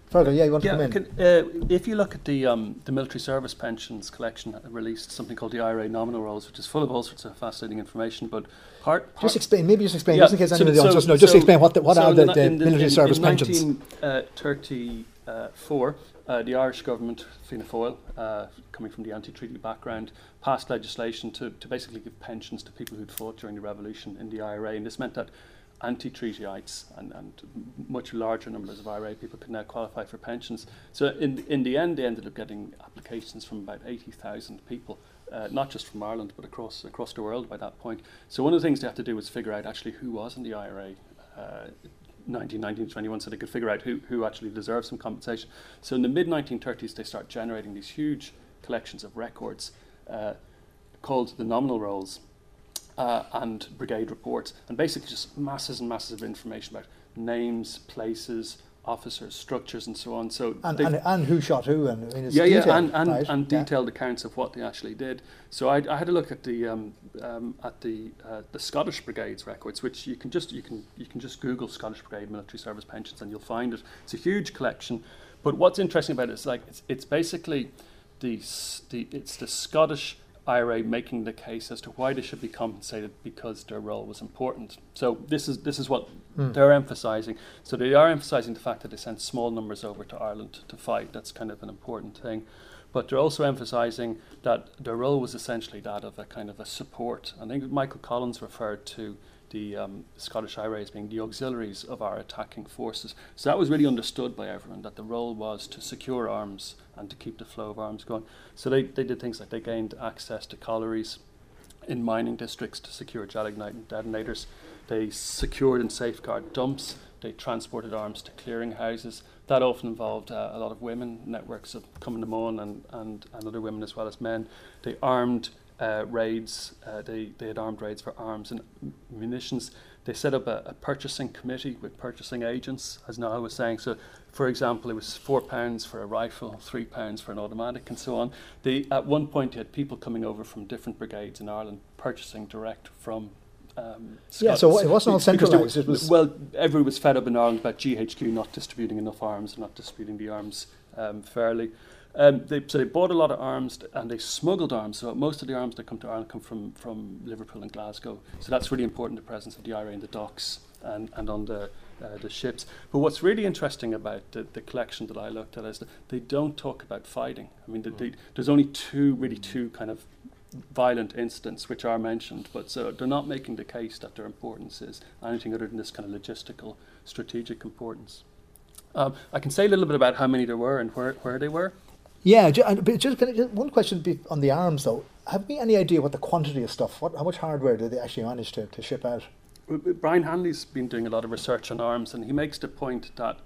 Further, yeah, you want to come Yeah, in? can, uh, if you look at the um, the military service pensions collection, uh, released something called the IRA nominal rolls, which is full of all sorts of fascinating information. But part, part just explain, maybe just explain, Yeah, just in case anybody so- else doesn't know, just so- explain what, the, what so are in the, ni- the military in- service in pensions? 1934, uh, the Irish government, Fianna Fáil, uh, coming from the anti-treaty background, passed legislation to, to basically give pensions to people who'd fought during the revolution in the IRA, and this meant that anti-treatyites and, and much larger numbers of IRA people could now qualify for pensions. So in in the end, they ended up getting applications from about 80,000 people, uh, not just from Ireland, but across across the world by that point. So one of the things they have to do was figure out actually who was in the IRA. Uh, 1919 21, so they could figure out who, who actually deserves some compensation. So in the mid 1930s, they start generating these huge collections of records uh, called the nominal rolls uh, and brigade reports, and basically just masses and masses of information about names, places, officers, structures, and so on. So And, and, and who shot who, and I mean, yeah, yeah, detailed, and and, right? and Yeah. detailed accounts of what they actually did. So I, I had a look at the um, um, at the uh, the Scottish Brigade's records, which you can just you can you can just Google Scottish Brigade military service pensions and you'll find it. It's a huge collection. But what's interesting about it is like it's, it's basically the the it's the Scottish IRA making the case as to why they should be compensated because their role was important. So this is this is what hmm. they're emphasising. So they are emphasising the fact that they sent small numbers over to Ireland to fight. That's kind of an important thing. But they're also emphasising that their role was essentially that of a kind of a support. I think Michael Collins referred to the um, Scottish IRA being the auxiliaries of our attacking forces. So that was really understood by everyone that the role was to secure arms and to keep the flow of arms going. So they, they did things like they gained access to collieries in mining districts to secure gelignite detonators. They secured and safeguarded dumps. They transported arms to clearing houses. That often involved uh, a lot of women, networks of Cumann na mBan and, and, and other women as well as men. They armed uh, raids. Uh, they, they had armed raids for arms and munitions. They set up a, a purchasing committee with purchasing agents, as Noah was saying. So, for example, it was four pounds for a rifle, three pounds for an automatic, and so on. They, at one point, you had people coming over from different brigades in Ireland purchasing direct from. Um, Yeah, so it wasn't all centralised, it was- well, everyone was fed up in Ireland about GHQ not distributing enough arms, and not distributing the arms um, fairly. Um, they, so they bought a lot of arms and they smuggled arms. So most of the arms that come to Ireland come from, from Liverpool and Glasgow. So that's really important, the presence of the IRA in the docks and, and on the, uh, the ships. But what's really interesting about the, the collection that I looked at is that they don't talk about fighting. I mean, they, they, there's only two, really two kind of violent incidents which are mentioned, but so they're not making the case that their importance is anything other than this kind of logistical, strategic importance. Um, I can say a little bit about how many there were and where, where they were. Yeah, but just, can I- just one question on the arms though. Have we any idea what the quantity of stuff, what, how much hardware did they actually manage to, to ship out? Brian Hanley's been doing a lot of research on arms, and he makes the point that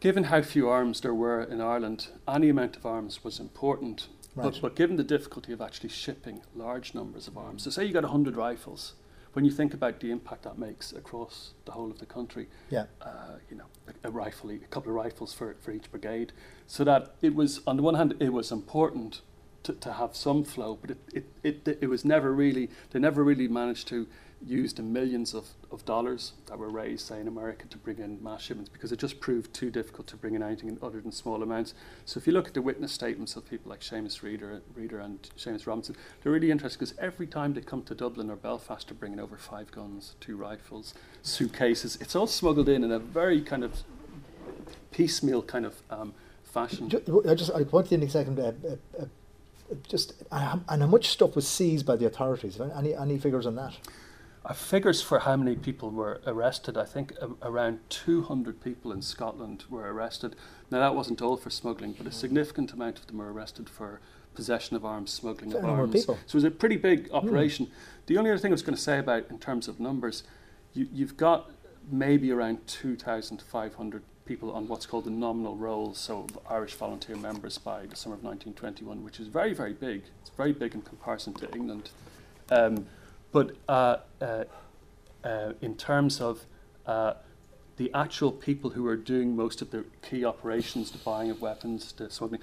given how few arms there were in Ireland, any amount of arms was important. Right. But, but given the difficulty of actually shipping large numbers of arms, so say you got 100 rifles, when you think about the impact that makes across the whole of the country, Yeah. uh, you know, a, a rifle, a couple of rifles for, for each brigade, so that it was, on the one hand, it was important to, to have some flow, but it, it, it, it was never really, they never really managed to use the millions of, of dollars that were raised, say, in America to bring in mass shipments because it just proved too difficult to bring in anything other than small amounts. So if you look at the witness statements of people like Seamus Reader, Reader and Seamus Robinson, they're really interesting because every time they come to Dublin or Belfast, they're bringing over five guns, two rifles, suitcases. It's all smuggled in in a very kind of piecemeal kind of um, fashion. I just I want you in a second. Uh, uh, uh, just uh, and how much stuff was seized by the authorities? Any any figures on that? our figures for how many people were arrested, I think a, around 200 people in Scotland were arrested. Now, that wasn't all for smuggling, but a significant amount of them were arrested for possession of arms, smuggling Fair of arms. So it was a pretty big operation. The only other thing I was going to say about in terms of numbers, you, you've got maybe around 2,500 people on what's called the nominal rolls, so Irish volunteer members by the summer of 1921, which is very, very big. It's very big in comparison to England. Um, but uh, uh, uh, in terms of uh, the actual people who are doing most of the key operations, the buying of weapons, the smuggling,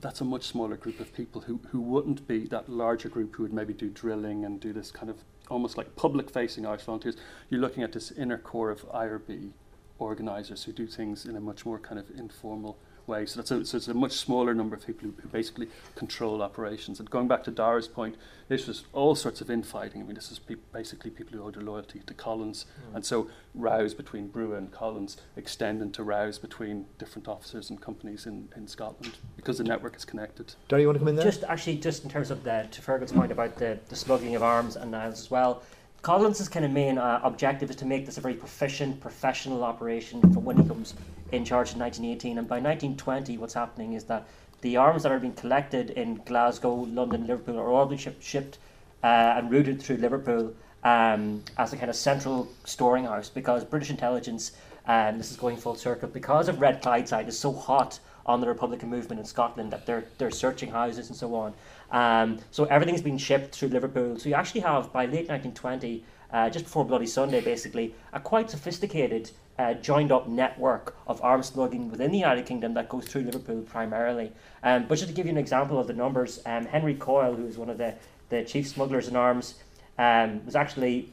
that's a much smaller group of people who, who wouldn't be that larger group who would maybe do drilling and do this kind of almost like public facing Irish volunteers. You're looking at this inner core of IRB organisers who do things in a much more kind of informal way. So that's a, so it's a much smaller number of people who, who basically control operations. And going back to Darragh's point, this was all sorts of infighting. I mean, this is pe- basically people who owed their loyalty to Collins. Hmm. And so rows between Brugha and Collins extend into rows between different officers and companies in, in Scotland because the network is connected. Darragh, you want to come in there? Just actually, just in terms of the to Fergus' point about the, the smuggling of arms and knives as well. Collins' kind of main uh, objective is to make this a very proficient, professional operation from when he comes in charge in 1918. And by 1920, what's happening is that the arms that are being collected in Glasgow, London, Liverpool are all being shipped, shipped uh, and routed through Liverpool um, as a kind of central storing house because British intelligence, and this is going full circle, because of Red Clydeside is so hot on the Republican movement in Scotland that they're they're searching houses and so on. Um, so everything's been shipped through Liverpool. So you actually have by late 1920, uh, just before Bloody Sunday, basically a quite sophisticated uh, joined up network of arms smuggling within the United Kingdom that goes through Liverpool primarily. Um, but just to give you an example of the numbers, um, Henry Coyle, who is one of the, the chief smugglers in arms, um, was actually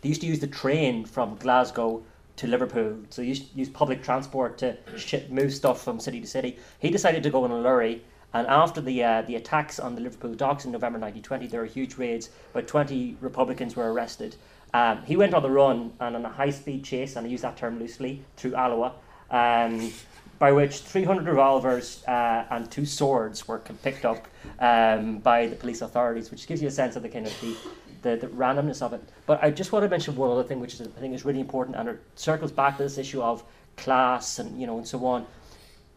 they used to use the train from Glasgow to Liverpool. So used use public transport to ship, move stuff from city to city. He decided to go in a lorry. And after the uh, the attacks on the Liverpool docks in November 1920, there were huge raids. About 20 Republicans were arrested. Um, he went on the run and on a high speed chase, and I use that term loosely, through Alloa, um, by which 300 revolvers uh, and two swords were picked up um, by the police authorities, which gives you a sense of the kind of the, the, the randomness of it. But I just want to mention one other thing, which is I think is really important, and it circles back to this issue of class and you know and so on.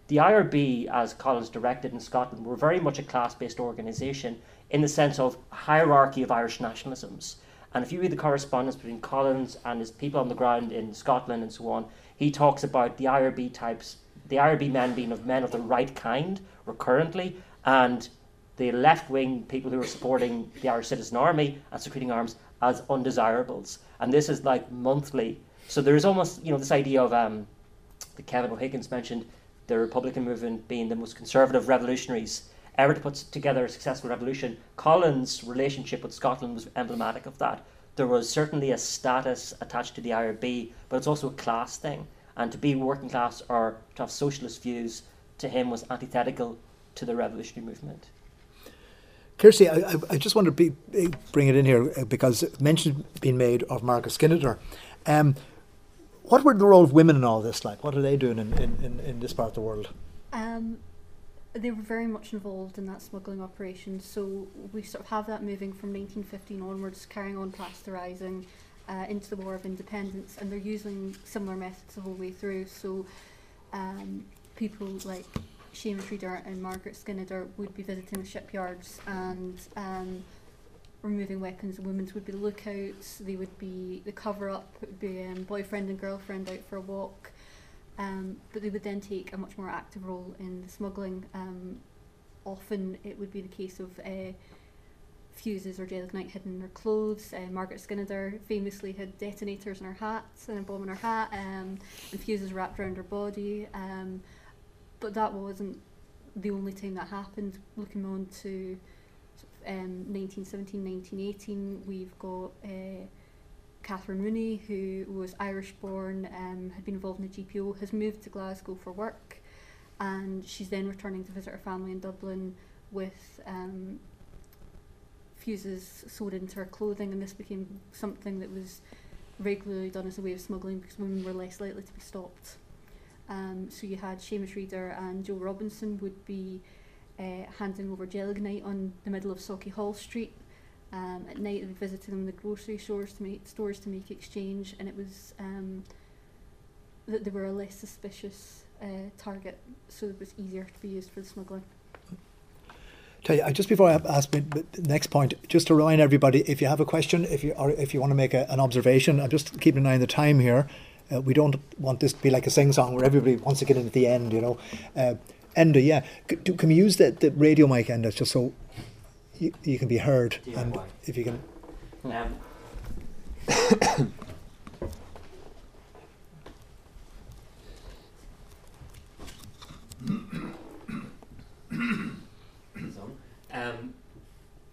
The IRB, as Collins directed in Scotland, were very much a class-based organisation in the sense of hierarchy of Irish nationalisms. And if you read the correspondence between Collins and his people on the ground in Scotland and so on, he talks about the IRB types, the IRB men being of men of the right kind recurrently, and the left wing people who are supporting the Irish Citizen Army and secreting arms as undesirables. And this is like monthly. So there is almost, you know, this idea of um, Kevin O'Higgins mentioned the Republican movement being the most conservative revolutionaries ever to put together a successful revolution. Collins' relationship with Scotland was emblematic of that. There was certainly a status attached to the IRB, but it's also a class thing. And to be working class or to have socialist views to him was antithetical to the revolutionary movement. Kirsty, I, I just want to be, bring it in here uh, because mention being made of Margaret Skinnider. Um, what were the role of women in all this like? What are they doing in, in, in, in this part of the world? Um, they were very much involved in that smuggling operation. So we sort of have that moving from 1915 onwards, carrying on pasteurising uh, into the War of Independence, and they're using similar methods the whole way through. So um, people like Seamus Reader and Margaret Skinnider would be visiting the shipyards and um, removing weapons. The women's would be lookouts. They would be the cover up. Would be um, boyfriend and girlfriend out for a walk. Um, but they would then take a much more active role in the smuggling. Um, often it would be the case of uh, fuses or gelignite hidden in their clothes. Uh, Margaret Skinnider famously had detonators in her hat and a bomb in her hat, um, and fuses wrapped around her body. Um, but that wasn't the only time that happened. Looking on to um, 1917, 1918, we've got uh, Catherine Rooney, who was Irish born, um, had been involved in the GPO, has moved to Glasgow for work, and she's then returning to visit her family in Dublin with um, fuses sewed into her clothing, and this became something that was regularly done as a way of smuggling because women were less likely to be stopped. Um, so you had Seamus Reader and Joe Robinson would be uh, handing over gelignite on the middle of Sauchiehall Street Um, at night, they visited them in the grocery stores to make stores to make exchange, and it was um, that they were a less suspicious uh, target, so it was easier to be used for the smuggling. Tell you, just before I ask the next point, just to remind everybody, if you have a question, if you or if you want to make a, an observation, I'm just keeping an eye on the time here. Uh, we don't want this to be like a sing song where everybody wants to get in at the end, you know. Uh, Enda, yeah. C- do, can we use the, the radio mic, Enda, just so you, you can be heard? And if you can. Um, um,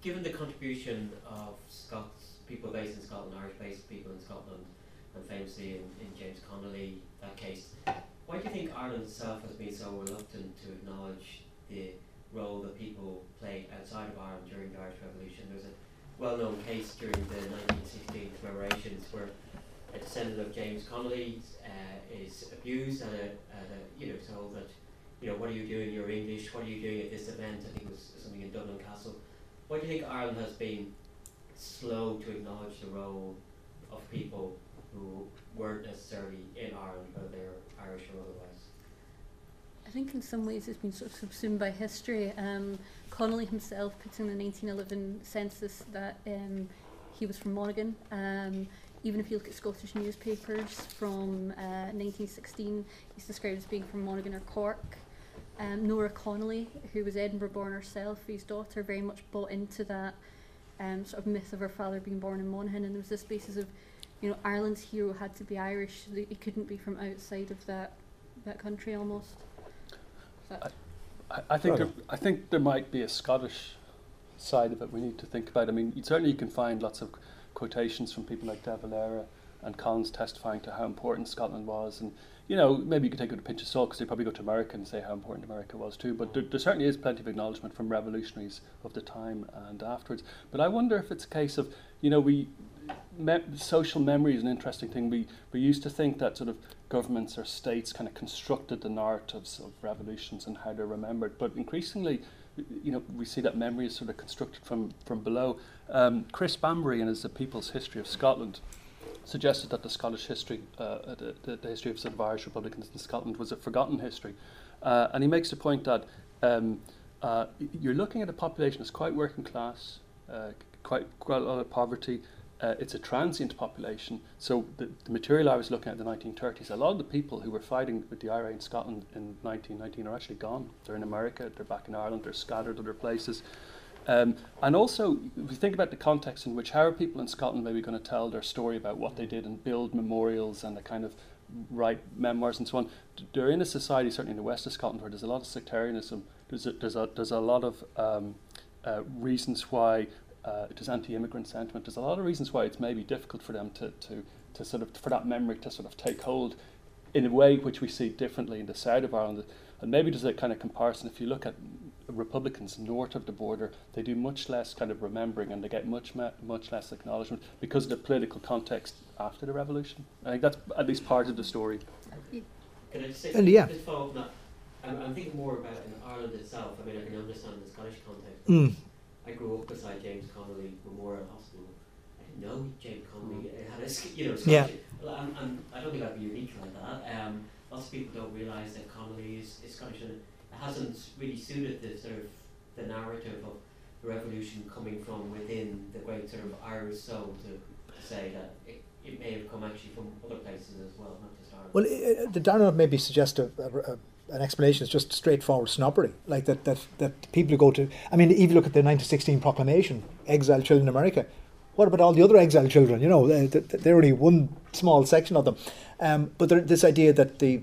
given the contribution of Scots, people based in Scotland, Irish based people in Scotland, and famously in, in James Connolly, that case, why do you think Ireland itself has been so reluctant to acknowledge the role that people played outside of Ireland during the Irish Revolution? There's a well known case during the 1916 commemorations where a descendant of James Connolly uh, is abused and a, and a, you know, told that, you know, what are you doing? You're English. What are you doing at this event? I think it was something in Dublin Castle. Why do you think Ireland has been slow to acknowledge the role of people who weren't necessarily in Ireland, whether they're Irish or otherwise? I think in some ways it's been sort of subsumed by history. Um, Connolly himself puts in the 1911 census that um, he was from Monaghan. Um, even if you look at Scottish newspapers from uh, 1916, he's described as being from Monaghan or Cork. Um, Nora Connolly, who was Edinburgh born herself, his daughter very much bought into that um, sort of myth of her father being born in Monaghan, and there was this basis of, you know, Ireland's hero had to be Irish; so he couldn't be from outside of that that country almost. I, I, think there, I think there might be a Scottish side of it we need to think about. I mean, certainly you can find lots of quotations from people like De Valera and Collins testifying to how important Scotland was, and you know maybe you could take it a pinch of salt because they probably go to America and say how important America was too. But there, there certainly is plenty of acknowledgement from revolutionaries of the time and afterwards. But I wonder if it's a case of you know we me- social memory is an interesting thing. We we used to think that sort of governments or states kind of constructed the narratives of revolutions and how they're remembered, but increasingly, you know, we see that memory is sort of constructed from from below. Um, Chris Bambery, in his The People's History of Scotland, suggested that the Scottish history, uh, the, the, the, history of sort of Irish Republicans in Scotland, was a forgotten history, uh, and he makes the point that. Um, uh, you're looking at a population that's quite working class, uh, quite quite a lot of poverty, uh, it's a transient population. So the, the, material I was looking at in the 1930s, a lot of the people who were fighting with the IRA in Scotland in 1919 are actually gone. They're in America, they're back in Ireland, they're scattered other places. Um, and also, if you think about the context in which how are people in Scotland maybe going to tell their story about what they did and build memorials and the kind of write memoirs and so on. They're in a society, certainly in the west of Scotland, where there's a lot of sectarianism. There's a, there's a, there's a lot of um, uh, reasons why uh, there's anti-immigrant sentiment. There's a lot of reasons why it's maybe difficult for them to, to, to sort of for that memory to sort of take hold in a way which we see differently in the south of Ireland. And maybe there's a kind of comparison. If you look at Republicans north of the border, they do much less kind of remembering and they get much much less acknowledgement because of the political context after the revolution. I think that's at least part of the story. Can I just say, and yeah. just follow up that? I'm, I'm, thinking more about in Ireland itself. I mean, I can understand the Scottish context. Mm. I grew up beside James Connolly Memorial Hospital. I didn't know James Connolly mm. had a, you know, yeah. Well, I'm, I'm, I do not think I'd be unique like that. Um, lots of people don't realise that Connolly is, is Scottish and it hasn't really suited the sort of the narrative of the revolution coming from within the great sort of Irish soul to say that it, it may have come actually from other places as well, not just Ireland. Well, it, the Darren maybe suggest a, a, a an explanation is just straightforward snobbery. Like that, that, that people who go to, I mean, even look at the 1916 proclamation, exiled children in America. What about all the other exiled children? You know, they, they're only one small section of them. Um, but this idea that the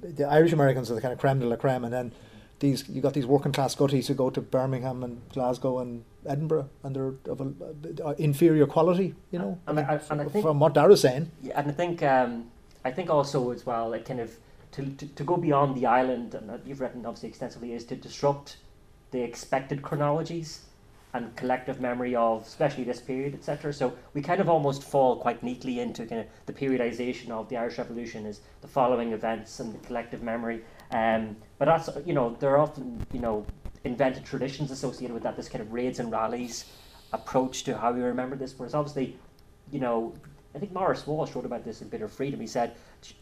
the Irish Americans are the kind of creme de la creme, and then these you got these working class Scotties who go to Birmingham and Glasgow and Edinburgh, and they're of a, uh, inferior quality. You know, and, I mean, and I think, from what Darragh's saying. Yeah, and I think um, I think also as well, it kind of to, to, go beyond the island, and you've written obviously extensively, is to disrupt the expected chronologies and collective memory of, especially this period, etc. So we kind of almost fall quite neatly into kind of the periodization of the Irish Revolution is the following events and the collective memory. Um, but that's you know there are often you know invented traditions associated with that. This kind of raids and rallies, approach to how we remember this. Whereas obviously, you know, I think Maurice Walsh wrote about this in Bitter Freedom. He said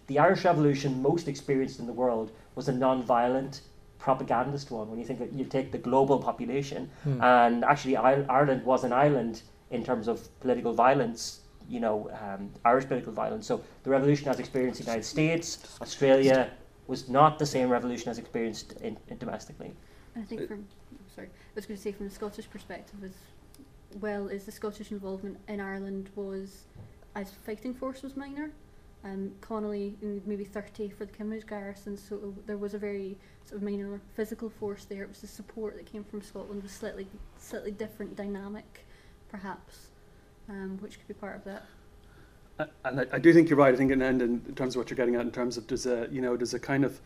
the Irish Revolution most experienced in the world was a non-violent propagandist one. When you think that you take the global population, Hmm. and actually Ireland was an island in terms of political violence. You know, um, Irish political violence. So the revolution as experienced in the United States, Australia was not the same revolution as experienced in, in domestically. I think from sorry, I was going to say from the Scottish perspective as well is the Scottish involvement in Ireland was as fighting force was minor. Um, Connolly maybe thirty for the Kimmage garrison, so there was a very sort of minor physical force there. It was the support that came from Scotland was slightly slightly different dynamic, perhaps, um, which could be part of that. And I, I do think you're right. I think in, in terms of what you're getting at, in terms of does a you know does a kind of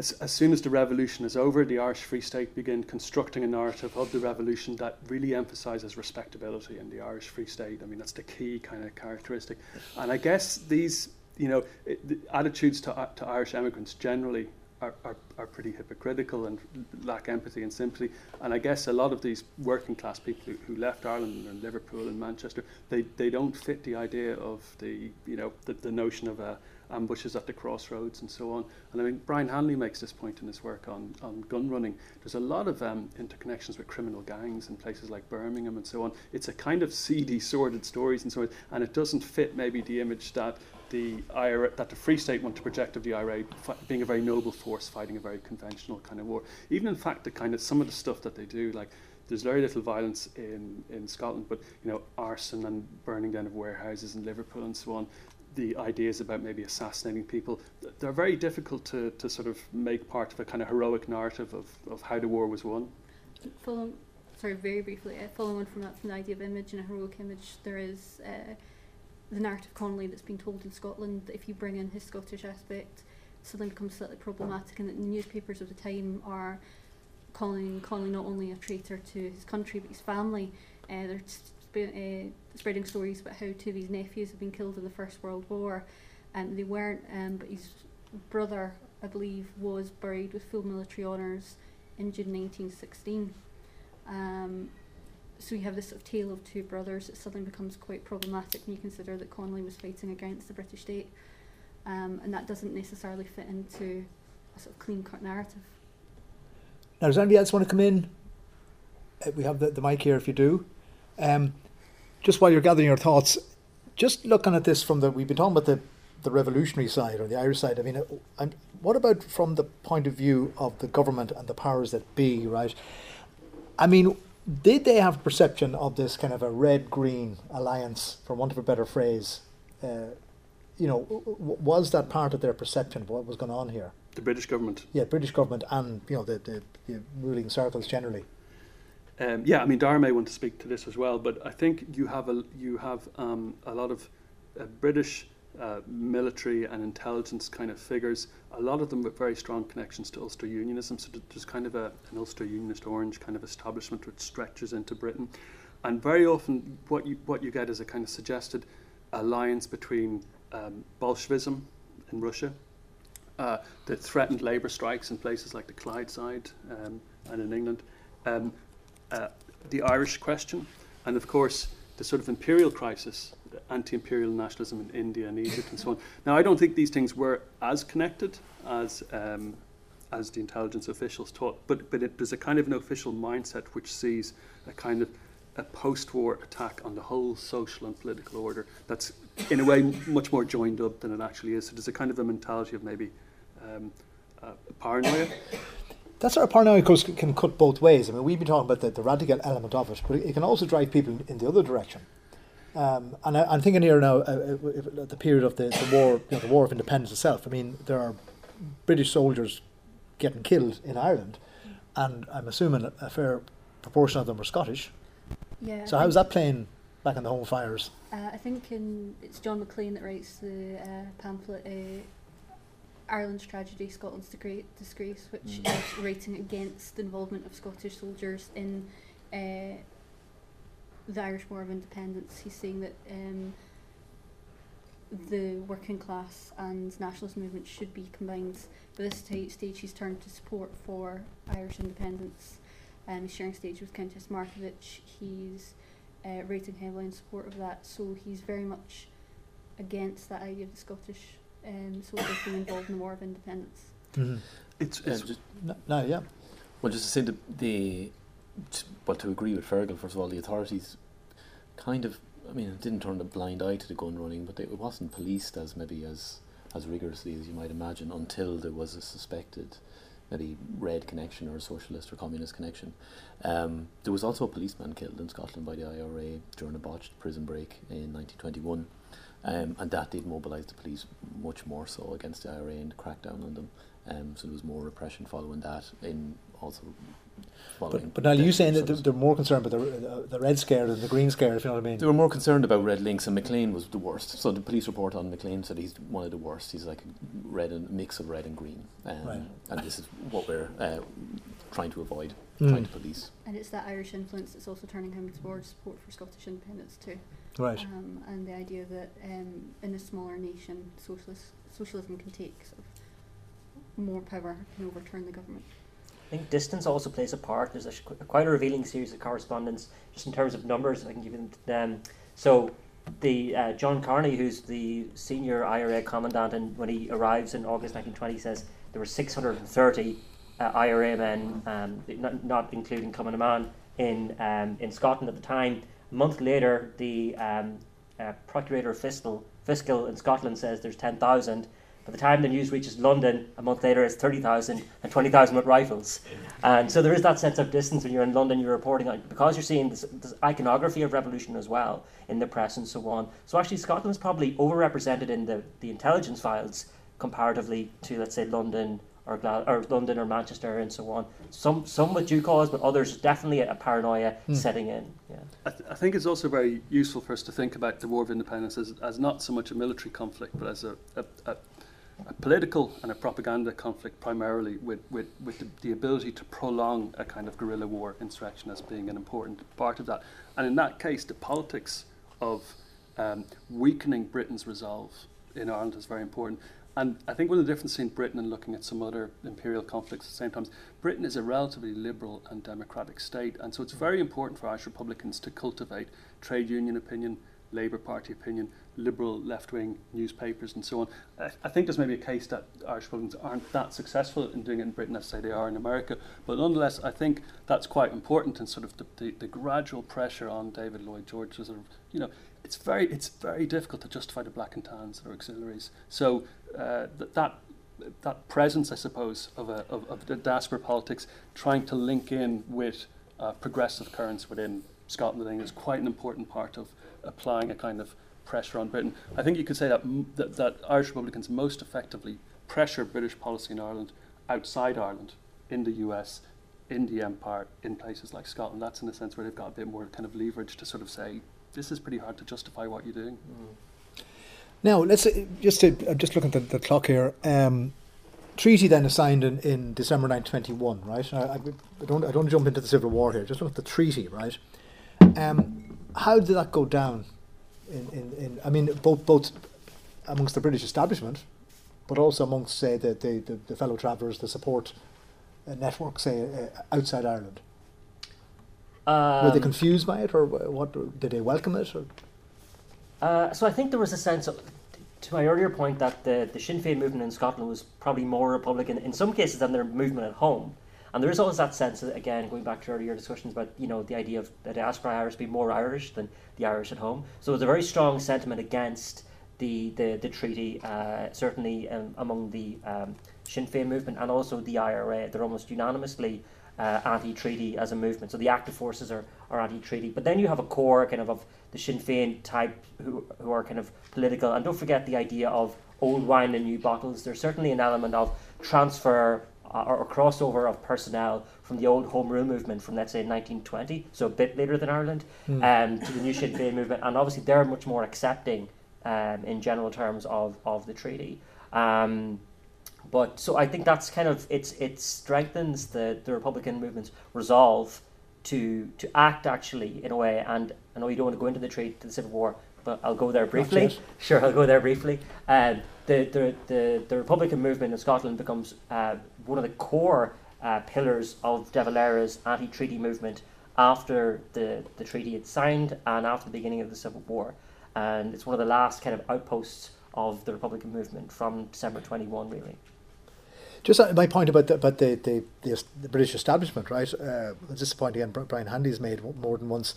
as, as soon as the revolution is over, the Irish Free State begin constructing a narrative of the revolution that really emphasises respectability in the Irish Free State. I mean, that's the key kind of characteristic. And I guess these, you know, it, the attitudes to, to Irish immigrants generally are, are, are pretty hypocritical and lack empathy and sympathy. And I guess a lot of these working class people who, who left Ireland and Liverpool and Manchester, they, they don't fit the idea of the, you know, the, the notion of a ambushes at the crossroads and so on. And I mean, Brian Hanley makes this point in his work on, on gun running. There's a lot of um, interconnections with criminal gangs in places like Birmingham and so on. It's a kind of seedy, sordid stories and so on, and it doesn't fit maybe the image that the IRA, that the Free State want to project of the IRA being a very noble force fighting a very conventional kind of war. Even in fact, the kind of some of the stuff that they do, like there's very little violence in, in Scotland, but you know, arson and burning down of warehouses in Liverpool and so on the ideas about maybe assassinating people, they're very difficult to, to sort of make part of a kind of heroic narrative of, of how the war was won. Following, sorry, very briefly, uh, following on from that, from the idea of image and a heroic image, there is uh, the narrative Connolly that's been told in Scotland that if you bring in his Scottish aspect, suddenly becomes slightly problematic, and that the newspapers of the time are calling Connolly not only a traitor to his country but his family. Uh, they're uh, spreading stories about how two of his nephews have been killed in the First World War, and they weren't. Um, but his brother, I believe, was buried with full military honours in June 1916. Um, so you have this sort of tale of two brothers. It suddenly becomes quite problematic when you consider that Connolly was fighting against the British state, um, and that doesn't necessarily fit into a sort of clean-cut narrative. Now, does anybody else want to come in? Uh, we have the, the mic here if you do. Um, just while you're gathering your thoughts, just looking at this from the, we've been talking about the, the revolutionary side or the Irish side. I mean, uh, what about from the point of view of the government and the powers that be, right? I mean, did they have perception of this kind of a red-green alliance, for want of a better phrase? Uh, you know, was that part of their perception of what was going on here? The British government. Yeah, British government and you know the, the, the ruling circles generally. Um, yeah, I mean, Darragh may want to speak to this as well, but I think you have a you have um, a lot of uh, British uh, military and intelligence kind of figures. A lot of them with very strong connections to Ulster Unionism. So there's kind of a, an Ulster Unionist Orange kind of establishment which stretches into Britain, and very often what you what you get is a kind of suggested alliance between um, Bolshevism in Russia, uh, threatened labour strikes in places like the Clydeside um, and in England. Um, uh, the Irish question, and of course the sort of imperial crisis, anti-imperial nationalism in India and Egypt and so on. Now, I don't think these things were as connected as um, as the intelligence officials taught, but but it, there's a kind of an official mindset which sees a kind of a post-war attack on the whole social and political order that's in a way much more joined up than it actually is. So there's a kind of a mentality of maybe um, uh, paranoia that sort of paranoia course, can cut both ways. I mean, we've been talking about the, the radical element of it, but it can also drive people in the other direction. Um, and I, am thinking here now, uh, uh, the period of the, the war, you know, the War of Independence itself. I mean, there are British soldiers getting killed in Ireland, and I'm assuming a fair proportion of them are Scottish. Yeah. So how's that playing back in the home fires? Uh, I think in, it's John Maclean that writes the uh, pamphlet. Ireland's tragedy, Scotland's disgrace, which mm. is writing against the involvement of Scottish soldiers in uh, the Irish War of Independence. He's saying that um, the working class and nationalist movement should be combined. But this stage, he's turned to support for Irish independence. Um, he's sharing stage with Countess Markievicz. He's uh, rating heavily in support of that. So he's very much against that idea of the Scottish um, soldiers being involved in the War of Independence. Mm-hmm. It's, Um, it's just, No, no, yeah. well, just to say the, the t- well, to agree with Fergal, first of all, the authorities kind of, I mean, it didn't turn a blind eye to the gun running, but they, it wasn't policed as maybe as as rigorously as you might imagine until there was a suspected maybe red connection or a socialist or communist connection. Um, there was also a policeman killed in Scotland by the IRA during a botched prison break in 1921. Um, and that did mobilise the police much more so against the IRA and crack down on them. Um, so there was more repression following that, in also following. But, but now you deaths saying that they're, they're more concerned about the, the, the red scare than the green scare, if you know what I mean. They were more concerned about red links, and Maclean was the worst. So the police report on Maclean said he's one of the worst. He's like a red and mix of red and green, um, Right. and this is what we're uh, trying to avoid, Mm. trying to police. And it's that Irish influence that's also turning him towards support for Scottish independence too. Right. Um, and the idea that um, in a smaller nation, socialist, socialism can take sort of more power and overturn the government. I think distance also plays a part. There's a, sh- quite a revealing series of correspondence, just in terms of numbers. I can give you them. So, the uh, John Carney, who's the senior IRA commandant, and when he arrives in August 1920, says there were 630 uh, IRA men, um, not, not including Cumann in um, in Scotland at the time. A month later, the um, uh, Procurator Fiscal Fiscal in Scotland says there's 10,000. By the time the news reaches London, a month later, it's 30,000 and 20,000 with rifles. And so there is that sense of distance when you're in London, you're reporting on, because you're seeing this, this iconography of revolution as well in the press and so on. So actually, Scotland's probably overrepresented in the, the intelligence files comparatively to, let's say, London or, Gla- or London or Manchester and so on. Some, some with due cause, but others definitely a paranoia setting in. Yeah. I, th- I think it's also very useful for us to think about the War of Independence as, as not so much a military conflict, but as a, a, a, a political and a propaganda conflict, primarily with, with, with the, the ability to prolong a kind of guerrilla war insurrection as being an important part of that. And in that case, the politics of um, weakening Britain's resolve in Ireland is very important. And I think one of the differences between Britain and looking at some other imperial conflicts at the same time, Britain is a relatively liberal and democratic state, and so it's very important for Irish Republicans to cultivate trade union opinion, Labour Party opinion, liberal left wing newspapers, and so on. I, I think there's maybe a case that Irish Republicans aren't that successful in doing it in Britain as, say, they are in America, but nonetheless, I think that's quite important and sort of the, the, the gradual pressure on David Lloyd George to sort of, you know, it's very, it's very difficult to justify the black and tans or auxiliaries. So uh, that, that presence, I suppose, of, a, of, of the diaspora politics trying to link in with uh, progressive currents within Scotland, I think is quite an important part of applying a kind of pressure on Britain. I think you could say that, m- that, that Irish Republicans most effectively pressure British policy in Ireland outside Ireland, in the US, in the Empire, in places like Scotland. That's in a sense where they've got a bit more kind of leverage to sort of say, this is pretty hard to justify what you're doing. Now, let's uh, just to, I'm just looking at the, the clock here. Um, treaty then is signed in, in December 1921, right? I, I, I don't I don't jump into the Civil War here. Just look at the treaty, right? Um, how did that go down? In, in, in I mean, both both amongst the British establishment, but also amongst say the the, the, the fellow travellers, the support uh, network, say uh, outside Ireland. Were they Um, confused by it, or what? Did they welcome it? Or? Uh, so I think there was a sense of, to my earlier point, that the, the Sinn Féin movement in Scotland was probably more Republican in some cases than their movement at home. And there is always that sense, that, again, going back to earlier discussions about, you know, the idea of the diaspora Irish being more Irish than the Irish at home. So there's a very strong sentiment against the, the, the treaty, uh, certainly um, among the um, Sinn Féin movement and also the IRA. They're almost unanimously uh, anti-treaty as a movement. So the active forces are, are anti-treaty. But then you have a core kind of of the Sinn Féin type who, who are kind of political. And don't forget the idea of old wine in new bottles. There's certainly an element of transfer uh, or, or crossover of personnel from the old Home Rule movement from, let's say, 1920, so a bit later than Ireland, um, to the new Sinn Féin movement. And obviously they're much more accepting um, in general terms of, of the treaty. Um, but so I think that's kind of it's it strengthens the, the Republican movement's resolve to to act actually in a way. And I know you don't want to go into the trade to the Civil War, but I'll go there briefly. Sure, I'll go there briefly. Um, the, the the the Republican movement in Scotland becomes uh, one of the core uh, pillars of De Valera's anti-treaty movement after the, the treaty had signed and after the beginning of the Civil War. And it's one of the last kind of outposts of the Republican movement from December 21, really. Just my point about the, about the, the, the, the British establishment, right? Uh, this is a point again Brian Hanley's made more than once.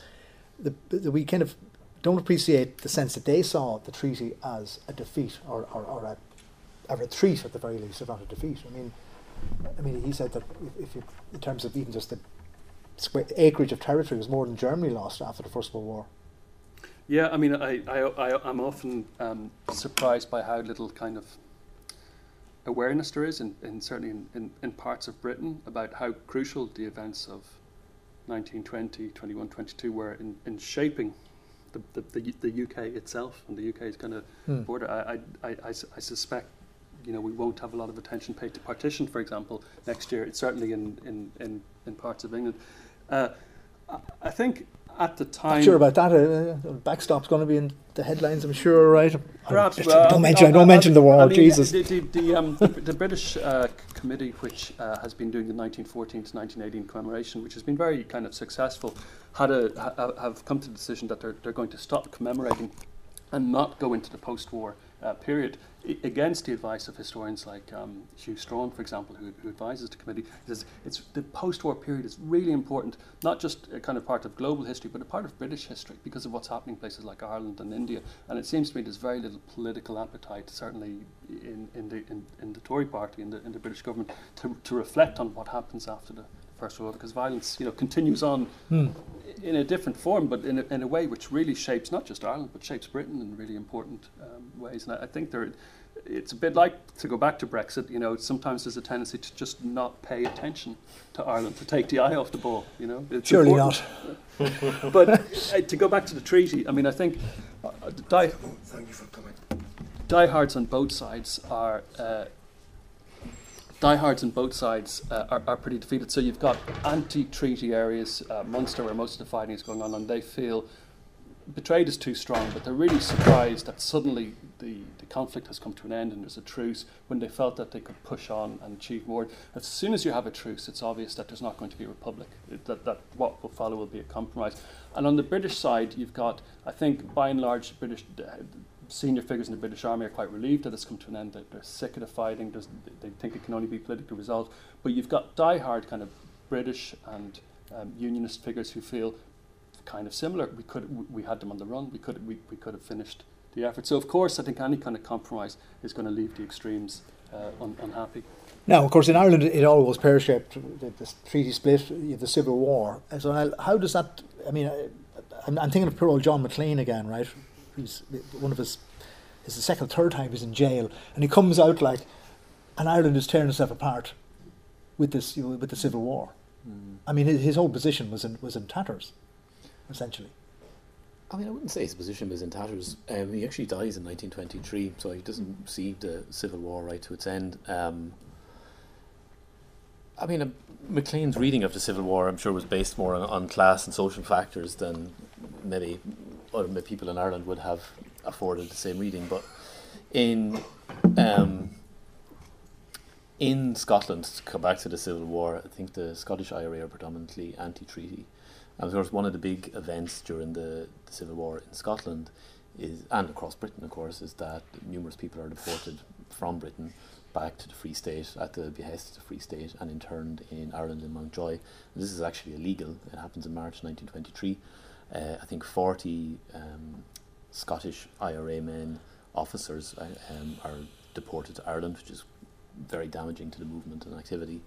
The, the, we kind of don't appreciate the sense that they saw the treaty as a defeat or, or, or a, a retreat at the very least, if not a defeat. I mean, I mean, he said that if, if you, in terms of even just the square acreage of territory was more than Germany lost after the First World War. Yeah, I mean, I, I, I, am often um, surprised by how little kind of awareness there is, in, in certainly in, in, in, parts of Britain, about how crucial the events of 1920, 21, 22 were in, in shaping the, the, the, the UK itself and the UK's kind of hmm. border. I, I, I, I, suspect you know, we won't have a lot of attention paid to partition, for example, next year. It's certainly in, in, in, in parts of England. Uh, I think at the time. Not sure about that. Uh, uh, backstop's going to be in the headlines, I'm sure, right? Perhaps. Well, don't mention. I, don't mention the war. I mean, Jesus. The, the, the, um, the, the British uh, committee, which uh, has been doing the 1914 to 1918 commemoration, which has been very kind of successful, had a ha, have come to the decision that they're they're going to stop commemorating and not go into the post-war uh, period against the advice of historians like um, Hew Strachan, for example, who, who advises the committee, says it's the post-war period is really important, not just a kind of part of global history, but a part of British history because of what's happening in places like Ireland and India. And it seems to me there's very little political appetite, certainly in, in the in, in the Tory party, in the in the British government, to, to reflect on what happens after the First World War, because violence, you know, continues on hmm. in a different form, but in a, in a way which really shapes not just Ireland, but shapes Britain in really important um, ways. And I, I think there it's a bit like to go back to Brexit. You know, sometimes there's a tendency to just not pay attention to Ireland, to take the eye off the ball. You know, it's surely important. not. but uh, to go back to the treaty, I mean, I think uh, die, thank you for coming. Diehards on both sides are. Uh, diehards on both sides uh, are, are, pretty defeated. So you've got anti-treaty areas, uh, Munster, where most of the fighting is going on, and they feel betrayed is too strong, but they're really surprised that suddenly the, the conflict has come to an end and there's a truce when they felt that they could push on and achieve more. As soon as you have a truce, it's obvious that there's not going to be a republic, that, that what will follow will be a compromise. And on the British side, you've got, I think, by and large, British senior figures in the British Army are quite relieved that it's come to an end, that they're sick of the fighting, There's, they think it can only be politically resolved. But you've got die-hard kind of British and um, unionist figures who feel kind of similar. We could we had them on the run. We could we, we could have finished the effort. So of course, I think any kind of compromise is going to leave the extremes uh, un- unhappy. Now, of course, in Ireland, it all was pear-shaped. The, the treaty split, the civil war. So, how does that? I mean, I'm, I'm thinking of poor old John Maclean again, right? He's one of his. The second, third time he's in jail, and he comes out like, and Ireland is tearing itself apart with this with the civil war. Mm. I mean, his, his whole position was in was in tatters essentially. I mean, I wouldn't say his position was in tatters. Um, he actually dies in 1923, so he doesn't see the Civil War right to its end. Um, I mean, uh, Maclean's reading of the Civil War, I'm sure, was based more on, on class and social factors than maybe other people in Ireland would have afforded the same reading. But in um, in Scotland, to come back to the Civil War, I think the Scottish IRA are predominantly anti-treaty. And of course, one of the big events during the, the Civil War in Scotland is, and across Britain, of course, is that numerous people are deported from Britain back to the Free State at the behest of the Free State and interned in Ireland in Mountjoy. This is actually illegal. It happens in March 1923. Uh, I think 40 um, Scottish IRA men, officers, uh, um, are deported to Ireland, which is very damaging to the movement and activity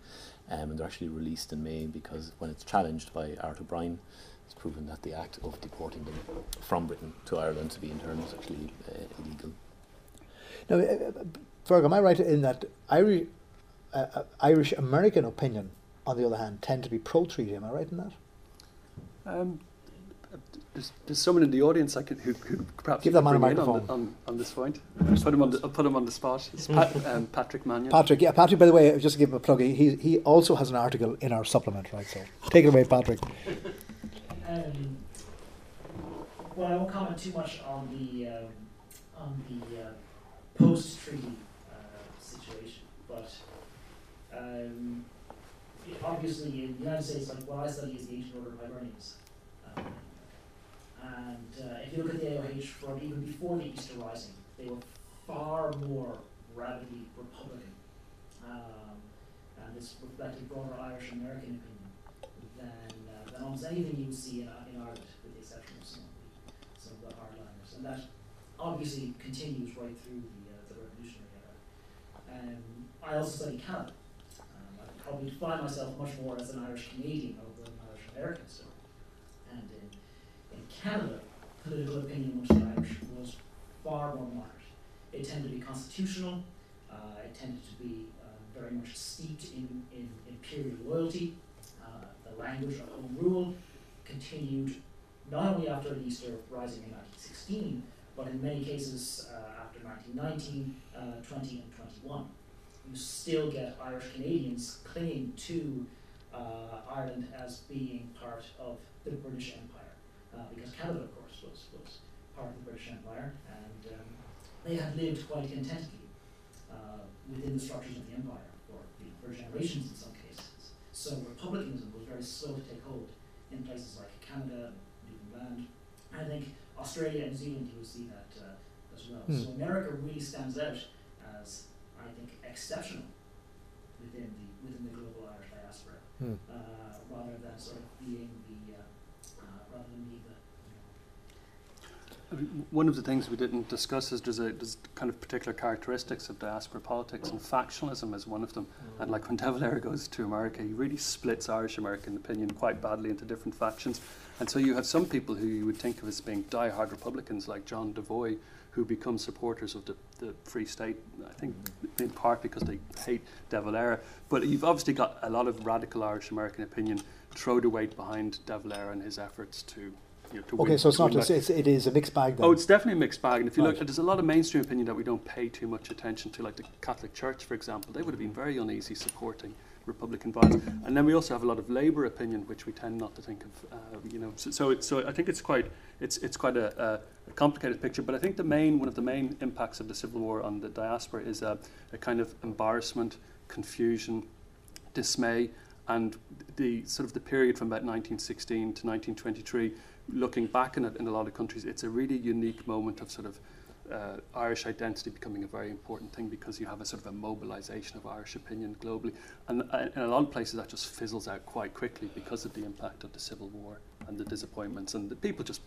um, and they're actually released in May because when it's challenged by Art O'Brien, it's proven that the act of deporting them from Britain to Ireland to be interned was actually uh, illegal. Now, uh, Ferg, am I right in that Irish, uh, uh, Irish American opinion, on the other hand, tend to be pro treaty? Am I right in that? Um, there's, there's someone in the audience I could, who, who perhaps give that man a microphone on, on, on, this point. Put him on the, I'll put him on the spot. It's Pat, um, Patrick Mannion. Patrick, yeah, Patrick. By the way, just to give him a plug, he he also has an article in our supplement, right? So take it away, Patrick. Um, well, I won't comment too much on the um, on the uh, post treaty uh, situation, but um, obviously in the United States, like what I study is the ancient order of Hibernians. Um, and uh, if you look at the AOH from even before the Easter Rising, they were far more radically Republican. Um, and this reflected broader Irish American opinion than, uh, than almost anything you would see in, in Ireland, with the exception of some of the, some of the hardliners. And that obviously continues right through the, uh, the Revolutionary era. Um, I also study Canada. Um, I probably define myself much more as an Irish Canadian rather than an Irish American still. And Canada, political opinion the Irish was far more moderate. It tended to be constitutional, uh, it tended to be uh, very much steeped in, in imperial loyalty. Uh, the language of home rule continued not only after the Easter Rising in 1916, but in many cases uh, after 1919, uh, 20, and 21. You still get Irish Canadians clinging to uh, Ireland as being part of the British Empire, because Canada, of course, was, was part of the British Empire, and um, they had lived quite contentedly uh, within the structures of the empire for, for generations in some cases. So republicanism was very slow to take hold in places like Canada, Newfoundland. I think Australia and New Zealand you will see that uh, as well. Mm. So America really stands out as, I think, exceptional within the within the global Irish diaspora, mm. uh, rather than sort of being the uh, rather than being the I mean, one of the things we didn't discuss is there's, a, there's kind of particular characteristics of diaspora politics, and factionalism is one of them. Mm. And like when De Valera goes to America, he really splits Irish American opinion quite badly into different factions. And so you have some people who you would think of as being die-hard Republicans, like John Devoy, who become supporters of the, the Free State, I think mm. in part because they hate De Valera. But you've obviously got a lot of radical Irish American opinion throw the weight behind De Valera and his efforts to you know, okay, win, Okay so it's not just it's, it is a mixed bag. Then. Oh, it's definitely a mixed bag. And if you right. look, there's a lot of mainstream opinion that we don't pay too much attention to, like the Catholic Church, for example. They would have been very uneasy supporting Republican violence. And then we also have a lot of Labour opinion, which we tend not to think of. Uh, you know, so so, it, so I think it's quite it's it's quite a, a, complicated picture. But I think the main one of the main impacts of the Civil War on the diaspora is a, a kind of embarrassment, confusion, dismay, and the sort of the period from about 1916 to 1923 looking back in it in a lot of countries, it's a really unique moment of sort of uh, Irish identity becoming a very important thing because you have a sort of a mobilization of Irish opinion globally. And uh, in a lot of places, that just fizzles out quite quickly because of the impact of the Civil War and the disappointments. And the people just,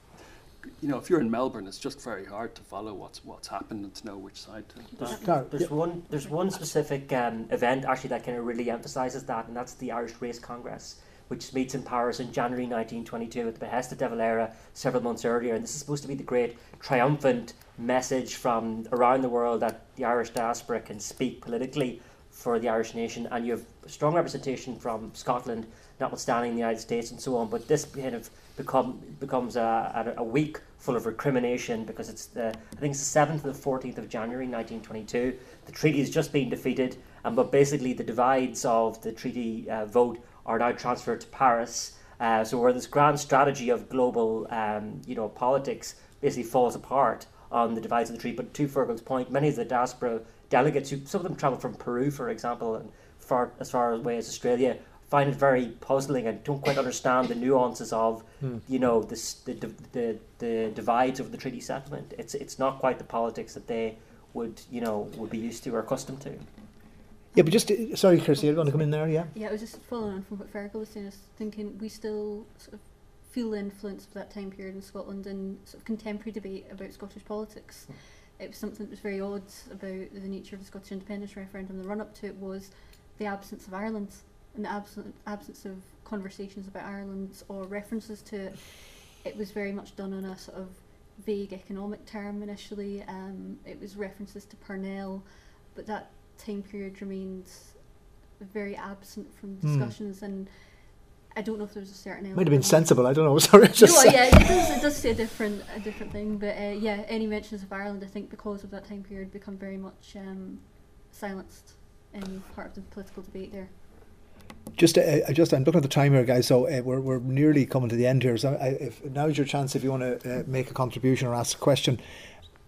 you know, if you're in Melbourne, it's just very hard to follow what's what's happened and to know which side to. There's, there's one there's one specific um, event actually that kind of really emphasises that, and that's the Irish Race Congress which meets in Paris in January 1922 at the behest of De Valera several months earlier. And this is supposed to be the great triumphant message from around the world that the Irish diaspora can speak politically for the Irish nation. And you have strong representation from Scotland, notwithstanding the United States and so on. But this kind of become becomes a, a, week full of recrimination because it's the I think it's the 7th and the 14th of January 1922. The treaty has just been defeated, and but basically the divides of the treaty uh, vote are now transferred to Paris. Uh, so where this grand strategy of global, um, you know, politics basically falls apart on the divides of the treaty. But to Fergal's point, many of the diaspora delegates, who some of them travel from Peru, for example, and far as far away as Australia, find it very puzzling and don't quite understand the nuances of, hmm. you know, this, the, the the divides of the treaty settlement. It's it's not quite the politics that they would you know would be used to or accustomed to. Yeah, but just uh, sorry, Kirsty, you want to come in there? Yeah. Yeah, I was just following on from what Fergal was saying. I was thinking we still sort of feel the influence of that time period in Scotland and sort of contemporary debate about Scottish politics. Mm. It was something that was very odd about the nature of the Scottish independence referendum. The run up to it was the absence of Ireland and the absence absence of conversations about Ireland or references to it. It was very much done on a sort of vague economic term initially. Um, it was references to Parnell, but that time period remained very absent from hmm. discussions mm. and I don't know if there was a certain element. Might have been sensible. I don't know. Sorry, just no, yeah, it does, it does say a different a different thing, but uh, yeah, any mentions of Ireland, I think, because of that time period, become very much um, silenced in part of the political debate there. Just, uh, just I'm looking at the time here, guys. So uh, we're we're nearly coming to the end here. So I, if, now's your chance if you want to uh, make a contribution or ask a question.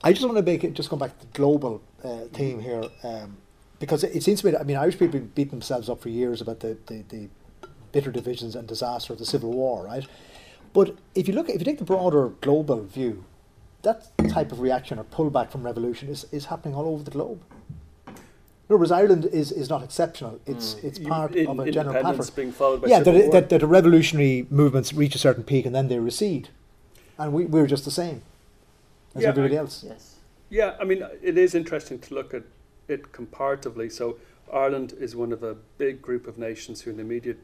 I just want to make it just go back to the global uh, theme here. Um, because it seems to me, I mean, Irish people beaten themselves up for years about the, the, the bitter divisions and disaster of the Civil War, right? But if you look, if you take the broader global view, that type of reaction or pullback from revolution is, is happening all over the globe. In other words, Ireland is, is not exceptional. It's hmm. it's You- part in- of a general pattern. being followed by yeah, civil that, war. that, that the revolutionary movements reach a certain peak and then they recede, and we we're just the same as Yeah, everybody I- else. Yes. Yeah, I mean, it is interesting to look at it comparatively. So, Ireland is one of a big group of nations who, in the immediate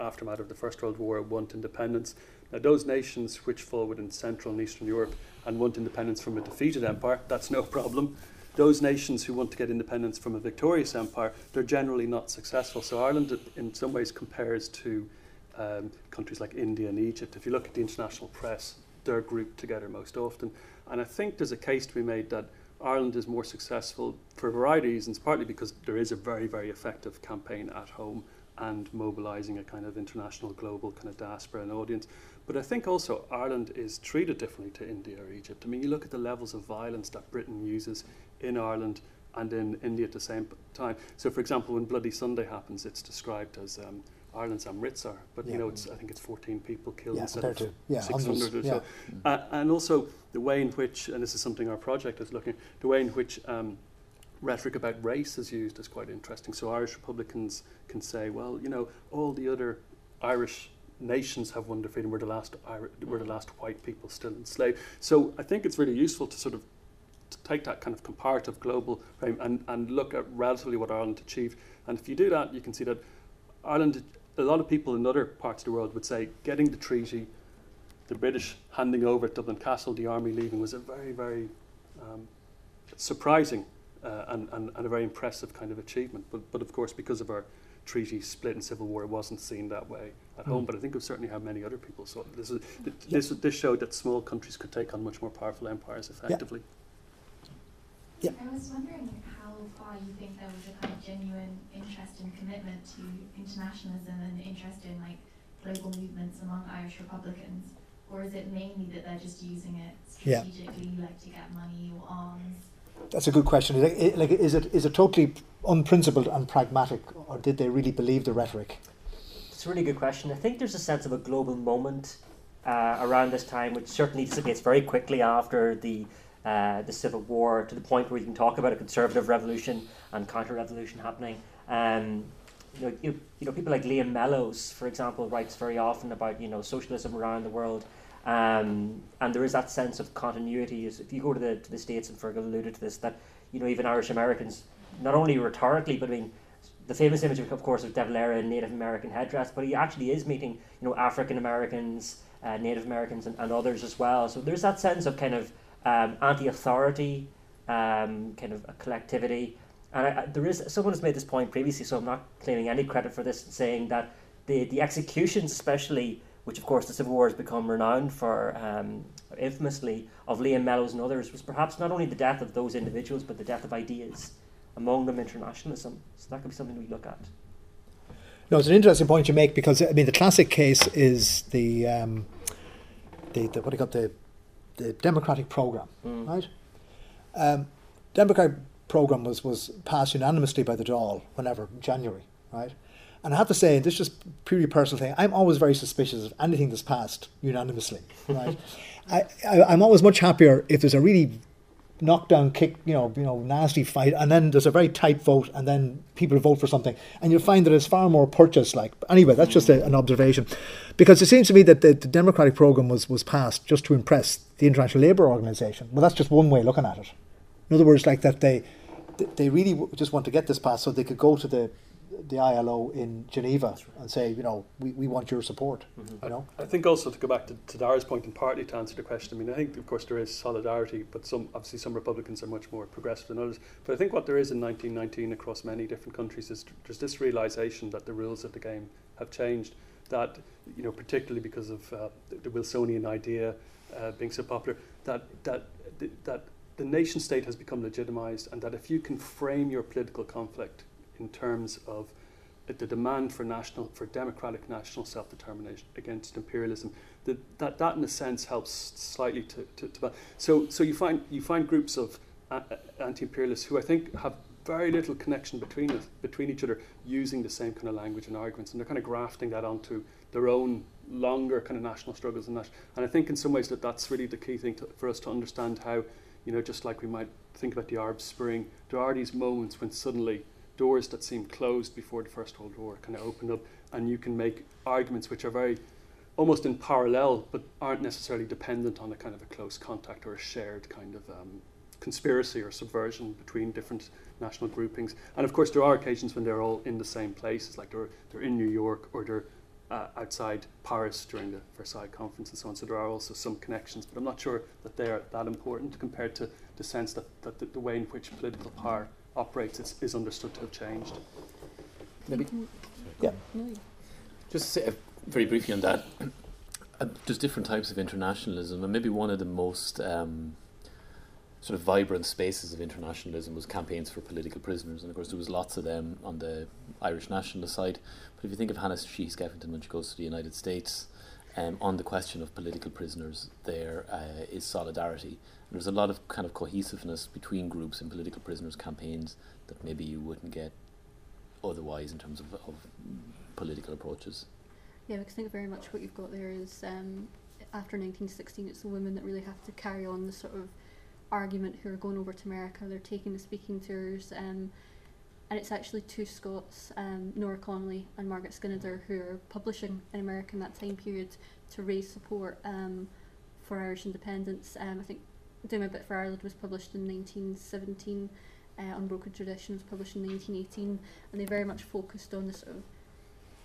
aftermath of the First World War, want independence. Now, those nations which fall within Central and Eastern Europe and want independence from a defeated empire, that's no problem. Those nations who want to get independence from a victorious empire, they're generally not successful. So, Ireland, in some ways, compares to um, countries like India and Egypt. If you look at the international press, they're grouped together most often. And I think there's a case to be made that Ireland is more successful for a variety of reasons, partly because there is a very, very effective campaign at home and mobilising a kind of international, global kind of diaspora and audience. But I think also Ireland is treated differently to India or Egypt. I mean, you look at the levels of violence that Britain uses in Ireland and in India at the same time. So, for example, when Bloody Sunday happens, it's described as um, Ireland's Amritsar, but you know, it's I think it's 14 people killed Yeah, instead of yeah, 600 hundreds. or Yeah. so. Uh, and also the way in which, and this is something our project is looking, at, the way in which um, rhetoric about race is used is quite interesting. So Irish Republicans can say, well, you know, all the other Irish nations have won their freedom. We're the last, Iri- we're the last white people still enslaved. So I think it's really useful to sort of take that kind of comparative global frame and, and look at relatively what Ireland achieved. And if you do that, you can see that Ireland, a lot of people in other parts of the world would say getting the treaty, the British handing over at Dublin Castle, the army leaving, was a very, very um, surprising uh, and, and, and a very impressive kind of achievement. But, but of course, because of our treaty split and civil war, it wasn't seen that way at home. Mm. But I think it certainly how many other people saw it. This, is, th- this, this showed that small countries could take on much more powerful empires effectively. Yeah. I was wondering how far you think there was a kind of genuine interest and commitment to internationalism and interest in like global movements among Irish Republicans, or is it mainly that they're just using it Yeah. strategically, like to get money or arms? That's a good question. Like, i- like, is it is it totally unprincipled and pragmatic, or did they really believe the rhetoric? It's a really good question. I think there's a sense of a global moment uh, around this time, which certainly dissipates very quickly after the uh, the Civil War, to the point where you can talk about a conservative revolution and counter-revolution happening. Um, you know, you, you know, people like Liam Mellows, for example, writes very often about you know socialism around the world, um, and there is that sense of continuity. If you go to the to the states, and Fergal alluded to this, that you know even Irish Americans, not only rhetorically, but I mean the famous image, of course, of De Valera in Native American headdress, but he actually is meeting, you know, African Americans, uh, Native Americans, and, and others as well. So there's that sense of kind of um, anti-authority, um, kind of a collectivity. And I, there is someone has made this point previously, so I'm not claiming any credit for this, saying that the the executions, especially, which of course the Civil War has become renowned for, um, infamously, of Liam Mellows and others, was perhaps not only the death of those individuals, but the death of ideas among them internationalism. So that could be something we look at. No, it's an interesting point you make because I mean the classic case is the um, the, the what do you got the the democratic program, Mm. right? Um, democratic program was was passed unanimously by the Dáil whenever January, right? And I have to say, this is just purely personal thing. I'm always very suspicious of anything that's passed unanimously, right? I, I I'm always much happier if there's a really knockdown kick, you know, you know, nasty fight, and then there's a very tight vote, and then people vote for something, and you'll find that it's far more purchase like. Anyway, that's just a, an observation, because it seems to me that the, the democratic program was was passed just to impress the International Labour Organization. Well, that's just one way of looking at it. In other words, like that they they really just want to get this passed so they could go to the the ILO in Geneva and say, you know, we, we want your support. You know, I think also to go back to, to Darragh's point and partly to answer the question, I mean, I think of course there is solidarity, but some obviously some Republicans are much more progressive than others. But I think what there is in 1919 across many different countries is there's this realization that the rules of the game have changed. That you know, particularly because of uh, the, the Wilsonian idea uh, being so popular, that that that the nation state has become legitimized, and that if you can frame your political conflict in terms of the demand for national, for democratic national self-determination against imperialism, that that, that in a sense helps slightly to, to, to so so you find you find groups of uh, anti-imperialists who I think have very little connection between between each other, using the same kind of language and arguments, and they're kind of grafting that onto their own longer kind of national struggles and that. And I think in some ways that that's really the key thing to, for us to understand how, you know, just like we might think about the Arab Spring, there are these moments when suddenly doors that seemed closed before the First World War kind of open up, and you can make arguments which are very almost in parallel, but aren't necessarily dependent on a kind of a close contact or a shared kind of um, conspiracy or subversion between different national groupings. And of course, there are occasions when they're all in the same places, like they're, they're in New York or they're uh, outside Paris during the Versailles conference and so on. So there are also some connections, but I'm not sure that they are that important compared to the sense that, that the, the way in which political power operates is, is understood to have changed. Maybe. Yeah. Just say, uh, very briefly on that, uh, there's different types of internationalism, and maybe one of the most um, sort of vibrant spaces of internationalism was campaigns for political prisoners, and of course there was lots of them on the Irish nationalist side. But if you think of Hannah Sheehy Skeffington when she goes to the United States, um, on the question of political prisoners, there uh, is solidarity. And there's a lot of kind of cohesiveness between groups in political prisoners campaigns that maybe you wouldn't get otherwise in terms of, of political approaches. Yeah, because I think very much what you've got there is um, after 1916, it's the women that really have to carry on the sort of argument who are going over to America. They're taking the speaking tours, um, and it's actually two Scots, um, Nora Connolly and Margaret Skinnider, who are publishing in America in that time period to raise support um, for Irish independence. Um, I think Doing My Bit for Ireland was published in 1917. Uh, Unbroken Tradition was published in 1918, and they very much focused on the sort of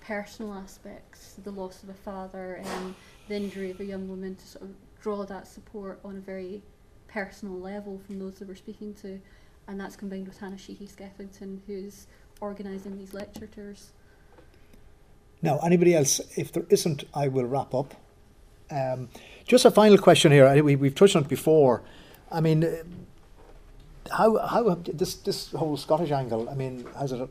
personal aspects, the loss of a father, and the injury of a young woman, to sort of draw that support on a very personal level from those that we're speaking to, and that's combined with Hannah Sheehy Skeffington, who's organising these lecture tours. Now, anybody else? If there isn't, I will wrap up. Um, just a final question here. We, we've touched on it before. I mean, uh, how how this this whole Scottish angle? I mean, has it?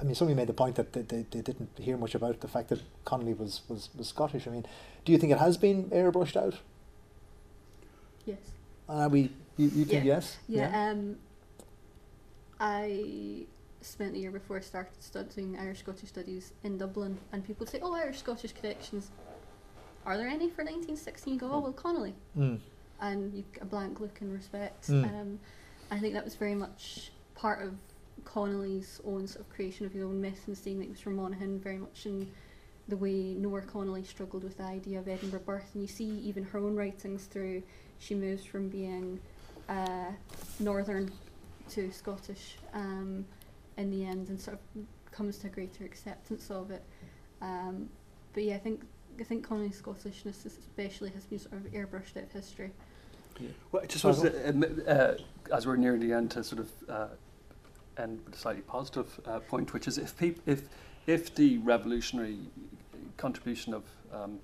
I mean, somebody made the point that they, they, they didn't hear much about the fact that Connolly was, was, was Scottish. I mean, do you think it has been airbrushed out? Yes. Uh, we, you, you think Yeah. yes? Yeah, um, I spent the year before I started studying Irish Scottish studies in Dublin, and people would say, "Oh, Irish Scottish connections. Are there any for 1916?" You go, "Oh, well, Connolly," Mm. and you get a blank look in respect. Mm. Um, I think that was very much part of Connolly's own sort of creation of his own myth and saying that he was from Monaghan, very much in the way Nora Connolly struggled with the idea of Edinburgh birth, and you see even her own writings through. She moves from being uh, northern to Scottish um, in the end, and sort of comes to a greater acceptance of it. Um, but yeah, I think I think Connolly's Scottishness especially has been sort of airbrushed out of history. Well, I just wanted to, admit, uh, as we're nearing the end, to sort of uh, end with a slightly positive uh, point, which is if peop- if if the revolutionary contribution of um,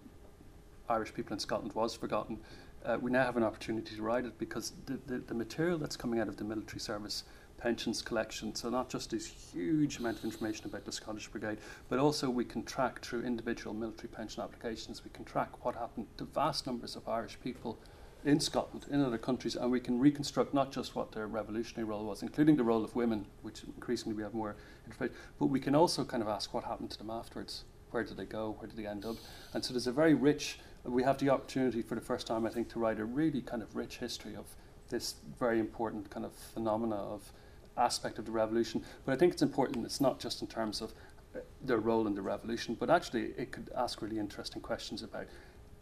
Irish people in Scotland was forgotten, uh, we now have an opportunity to write it because the, the, the material that's coming out of the military service pensions collection, so not just this huge amount of information about the Scottish Brigade, but also we can track through individual military pension applications, we can track what happened to vast numbers of Irish people in Scotland, in other countries, and we can reconstruct not just what their revolutionary role was, including the role of women, which increasingly we have more information, but we can also kind of ask what happened to them afterwards. Where did they go? Where did they end up? And so there's a very rich, we have the opportunity for the first time, I think, to write a really kind of rich history of this very important kind of phenomena of aspect of the revolution. But I think it's important, it's not just in terms of uh, their role in the revolution, but actually it could ask really interesting questions about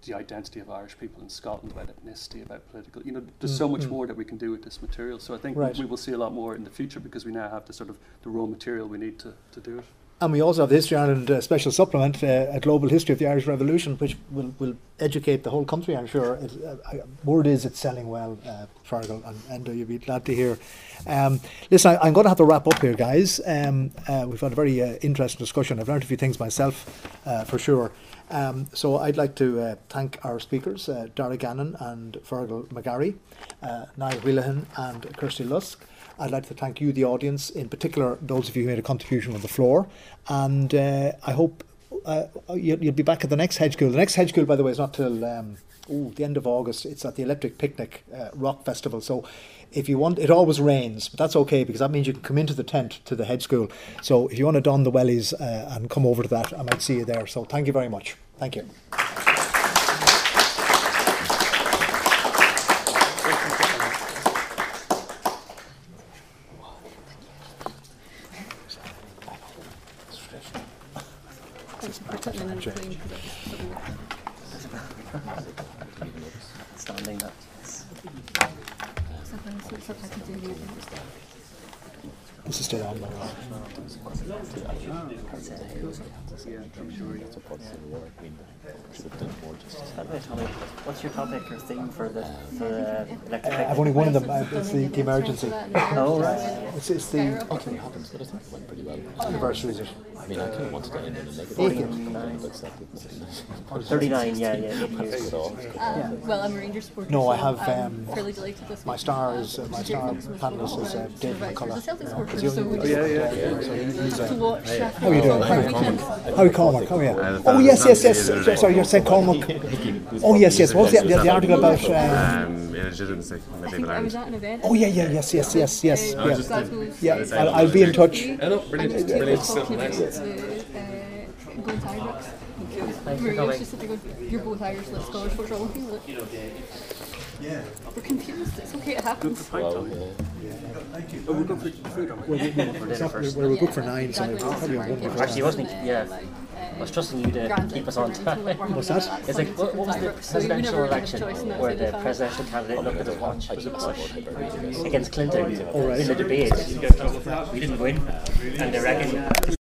the identity of Irish people in Scotland, about ethnicity, about political. You know, there's so much Mm, mm. more that we can do with this material. So I think Right. we will see a lot more in the future because we now have the sort of the raw material we need to, to do it. And we also have the History Ireland uh, special supplement, uh, a global history of the Irish Revolution, which will, will educate the whole country, I'm sure. It, uh, I- word is it's selling well, uh, Fergal, and, uh, you'll be glad to hear. Um, listen, I, I'm going to have to wrap up here, guys. Um, uh, we've had a very uh, interesting discussion. I've learned a few things myself, uh, for sure. Um, so I'd like to uh, thank our speakers, uh, Darragh Gannon and Fergal McGarry, uh, Niall Whelehan and Kirsty Lusk. I'd like to thank you, the audience, in particular those of you who made a contribution on the floor. And uh, I hope uh, you'll, you'll be back at the next hedge school. The next hedge school, by the way, is not till um, ooh, the end of August. It's at the Electric Picnic uh, Rock Festival. So if you want, it always rains, but that's okay because that means you can come into the tent to the Hedge school. So if you want to don the wellies uh, and come over to that, I might see you there. So thank you very much. Thank you. Thanks for putting in the plane. Standing that. Sometimes it's something I can do here. This is still on. by the way. By Tommy, what's your topic or theme for the for the electric? Uh, I've only one of them. It's the, the emergency. Oh, right. It's, it's the Nothing happens, but I think it went pretty well. anniversary, is it? I mean, I kind of wanted to end in a negative. Forty-nine. but that didn't- Thirty-nine. Yeah, yeah. eight years. It all. Um, well, I'm a Rangers supporter. No, I so have, I'm um, fairly delighted this My week. star is uh, Um, my Stuart star Thompson was panelist is uh, the Dave. McCullough. He's a Celtic supporter, so we oh, just uh, to watch How are you doing? over the weekend. How are? Oh, yeah. Oh, yes, yes, yes. So- Sorry, you're saying Cormac. Oh, yes, yes. What was the, the, the article about? Uh, Um, illegitimacy, I medieval I was Ireland. at an event. oh, yeah, yeah, yes, yes, yes, yes. Uh, Yeah, Glasgow's- yeah I'll, I'll be in touch. I know, brilliant, And we were brilliant. Talking about Excellent. the, uh, going to Ibrox. Thanks for Maria's coming. just sitting going, you're both Irish, let's go. What's wrong with you? Like, We're confused. It's okay, it happens. Well, yeah. Oh, we're going for food, aren't we? For dinner We're, first. we're booked for nine, so Dad it's probably a Market wonderful for Actually, wasn't some, he? Yeah. uh, like, uh, I was trusting you to grand keep us on dinner until, like, time. What's that? It's like what, what was the Ibrox. So presidential never had a election choice in that where the presidential candidate looked at his watch? I Was it didn't Bush against Clinton right. in the debate? We didn't win, and they reckon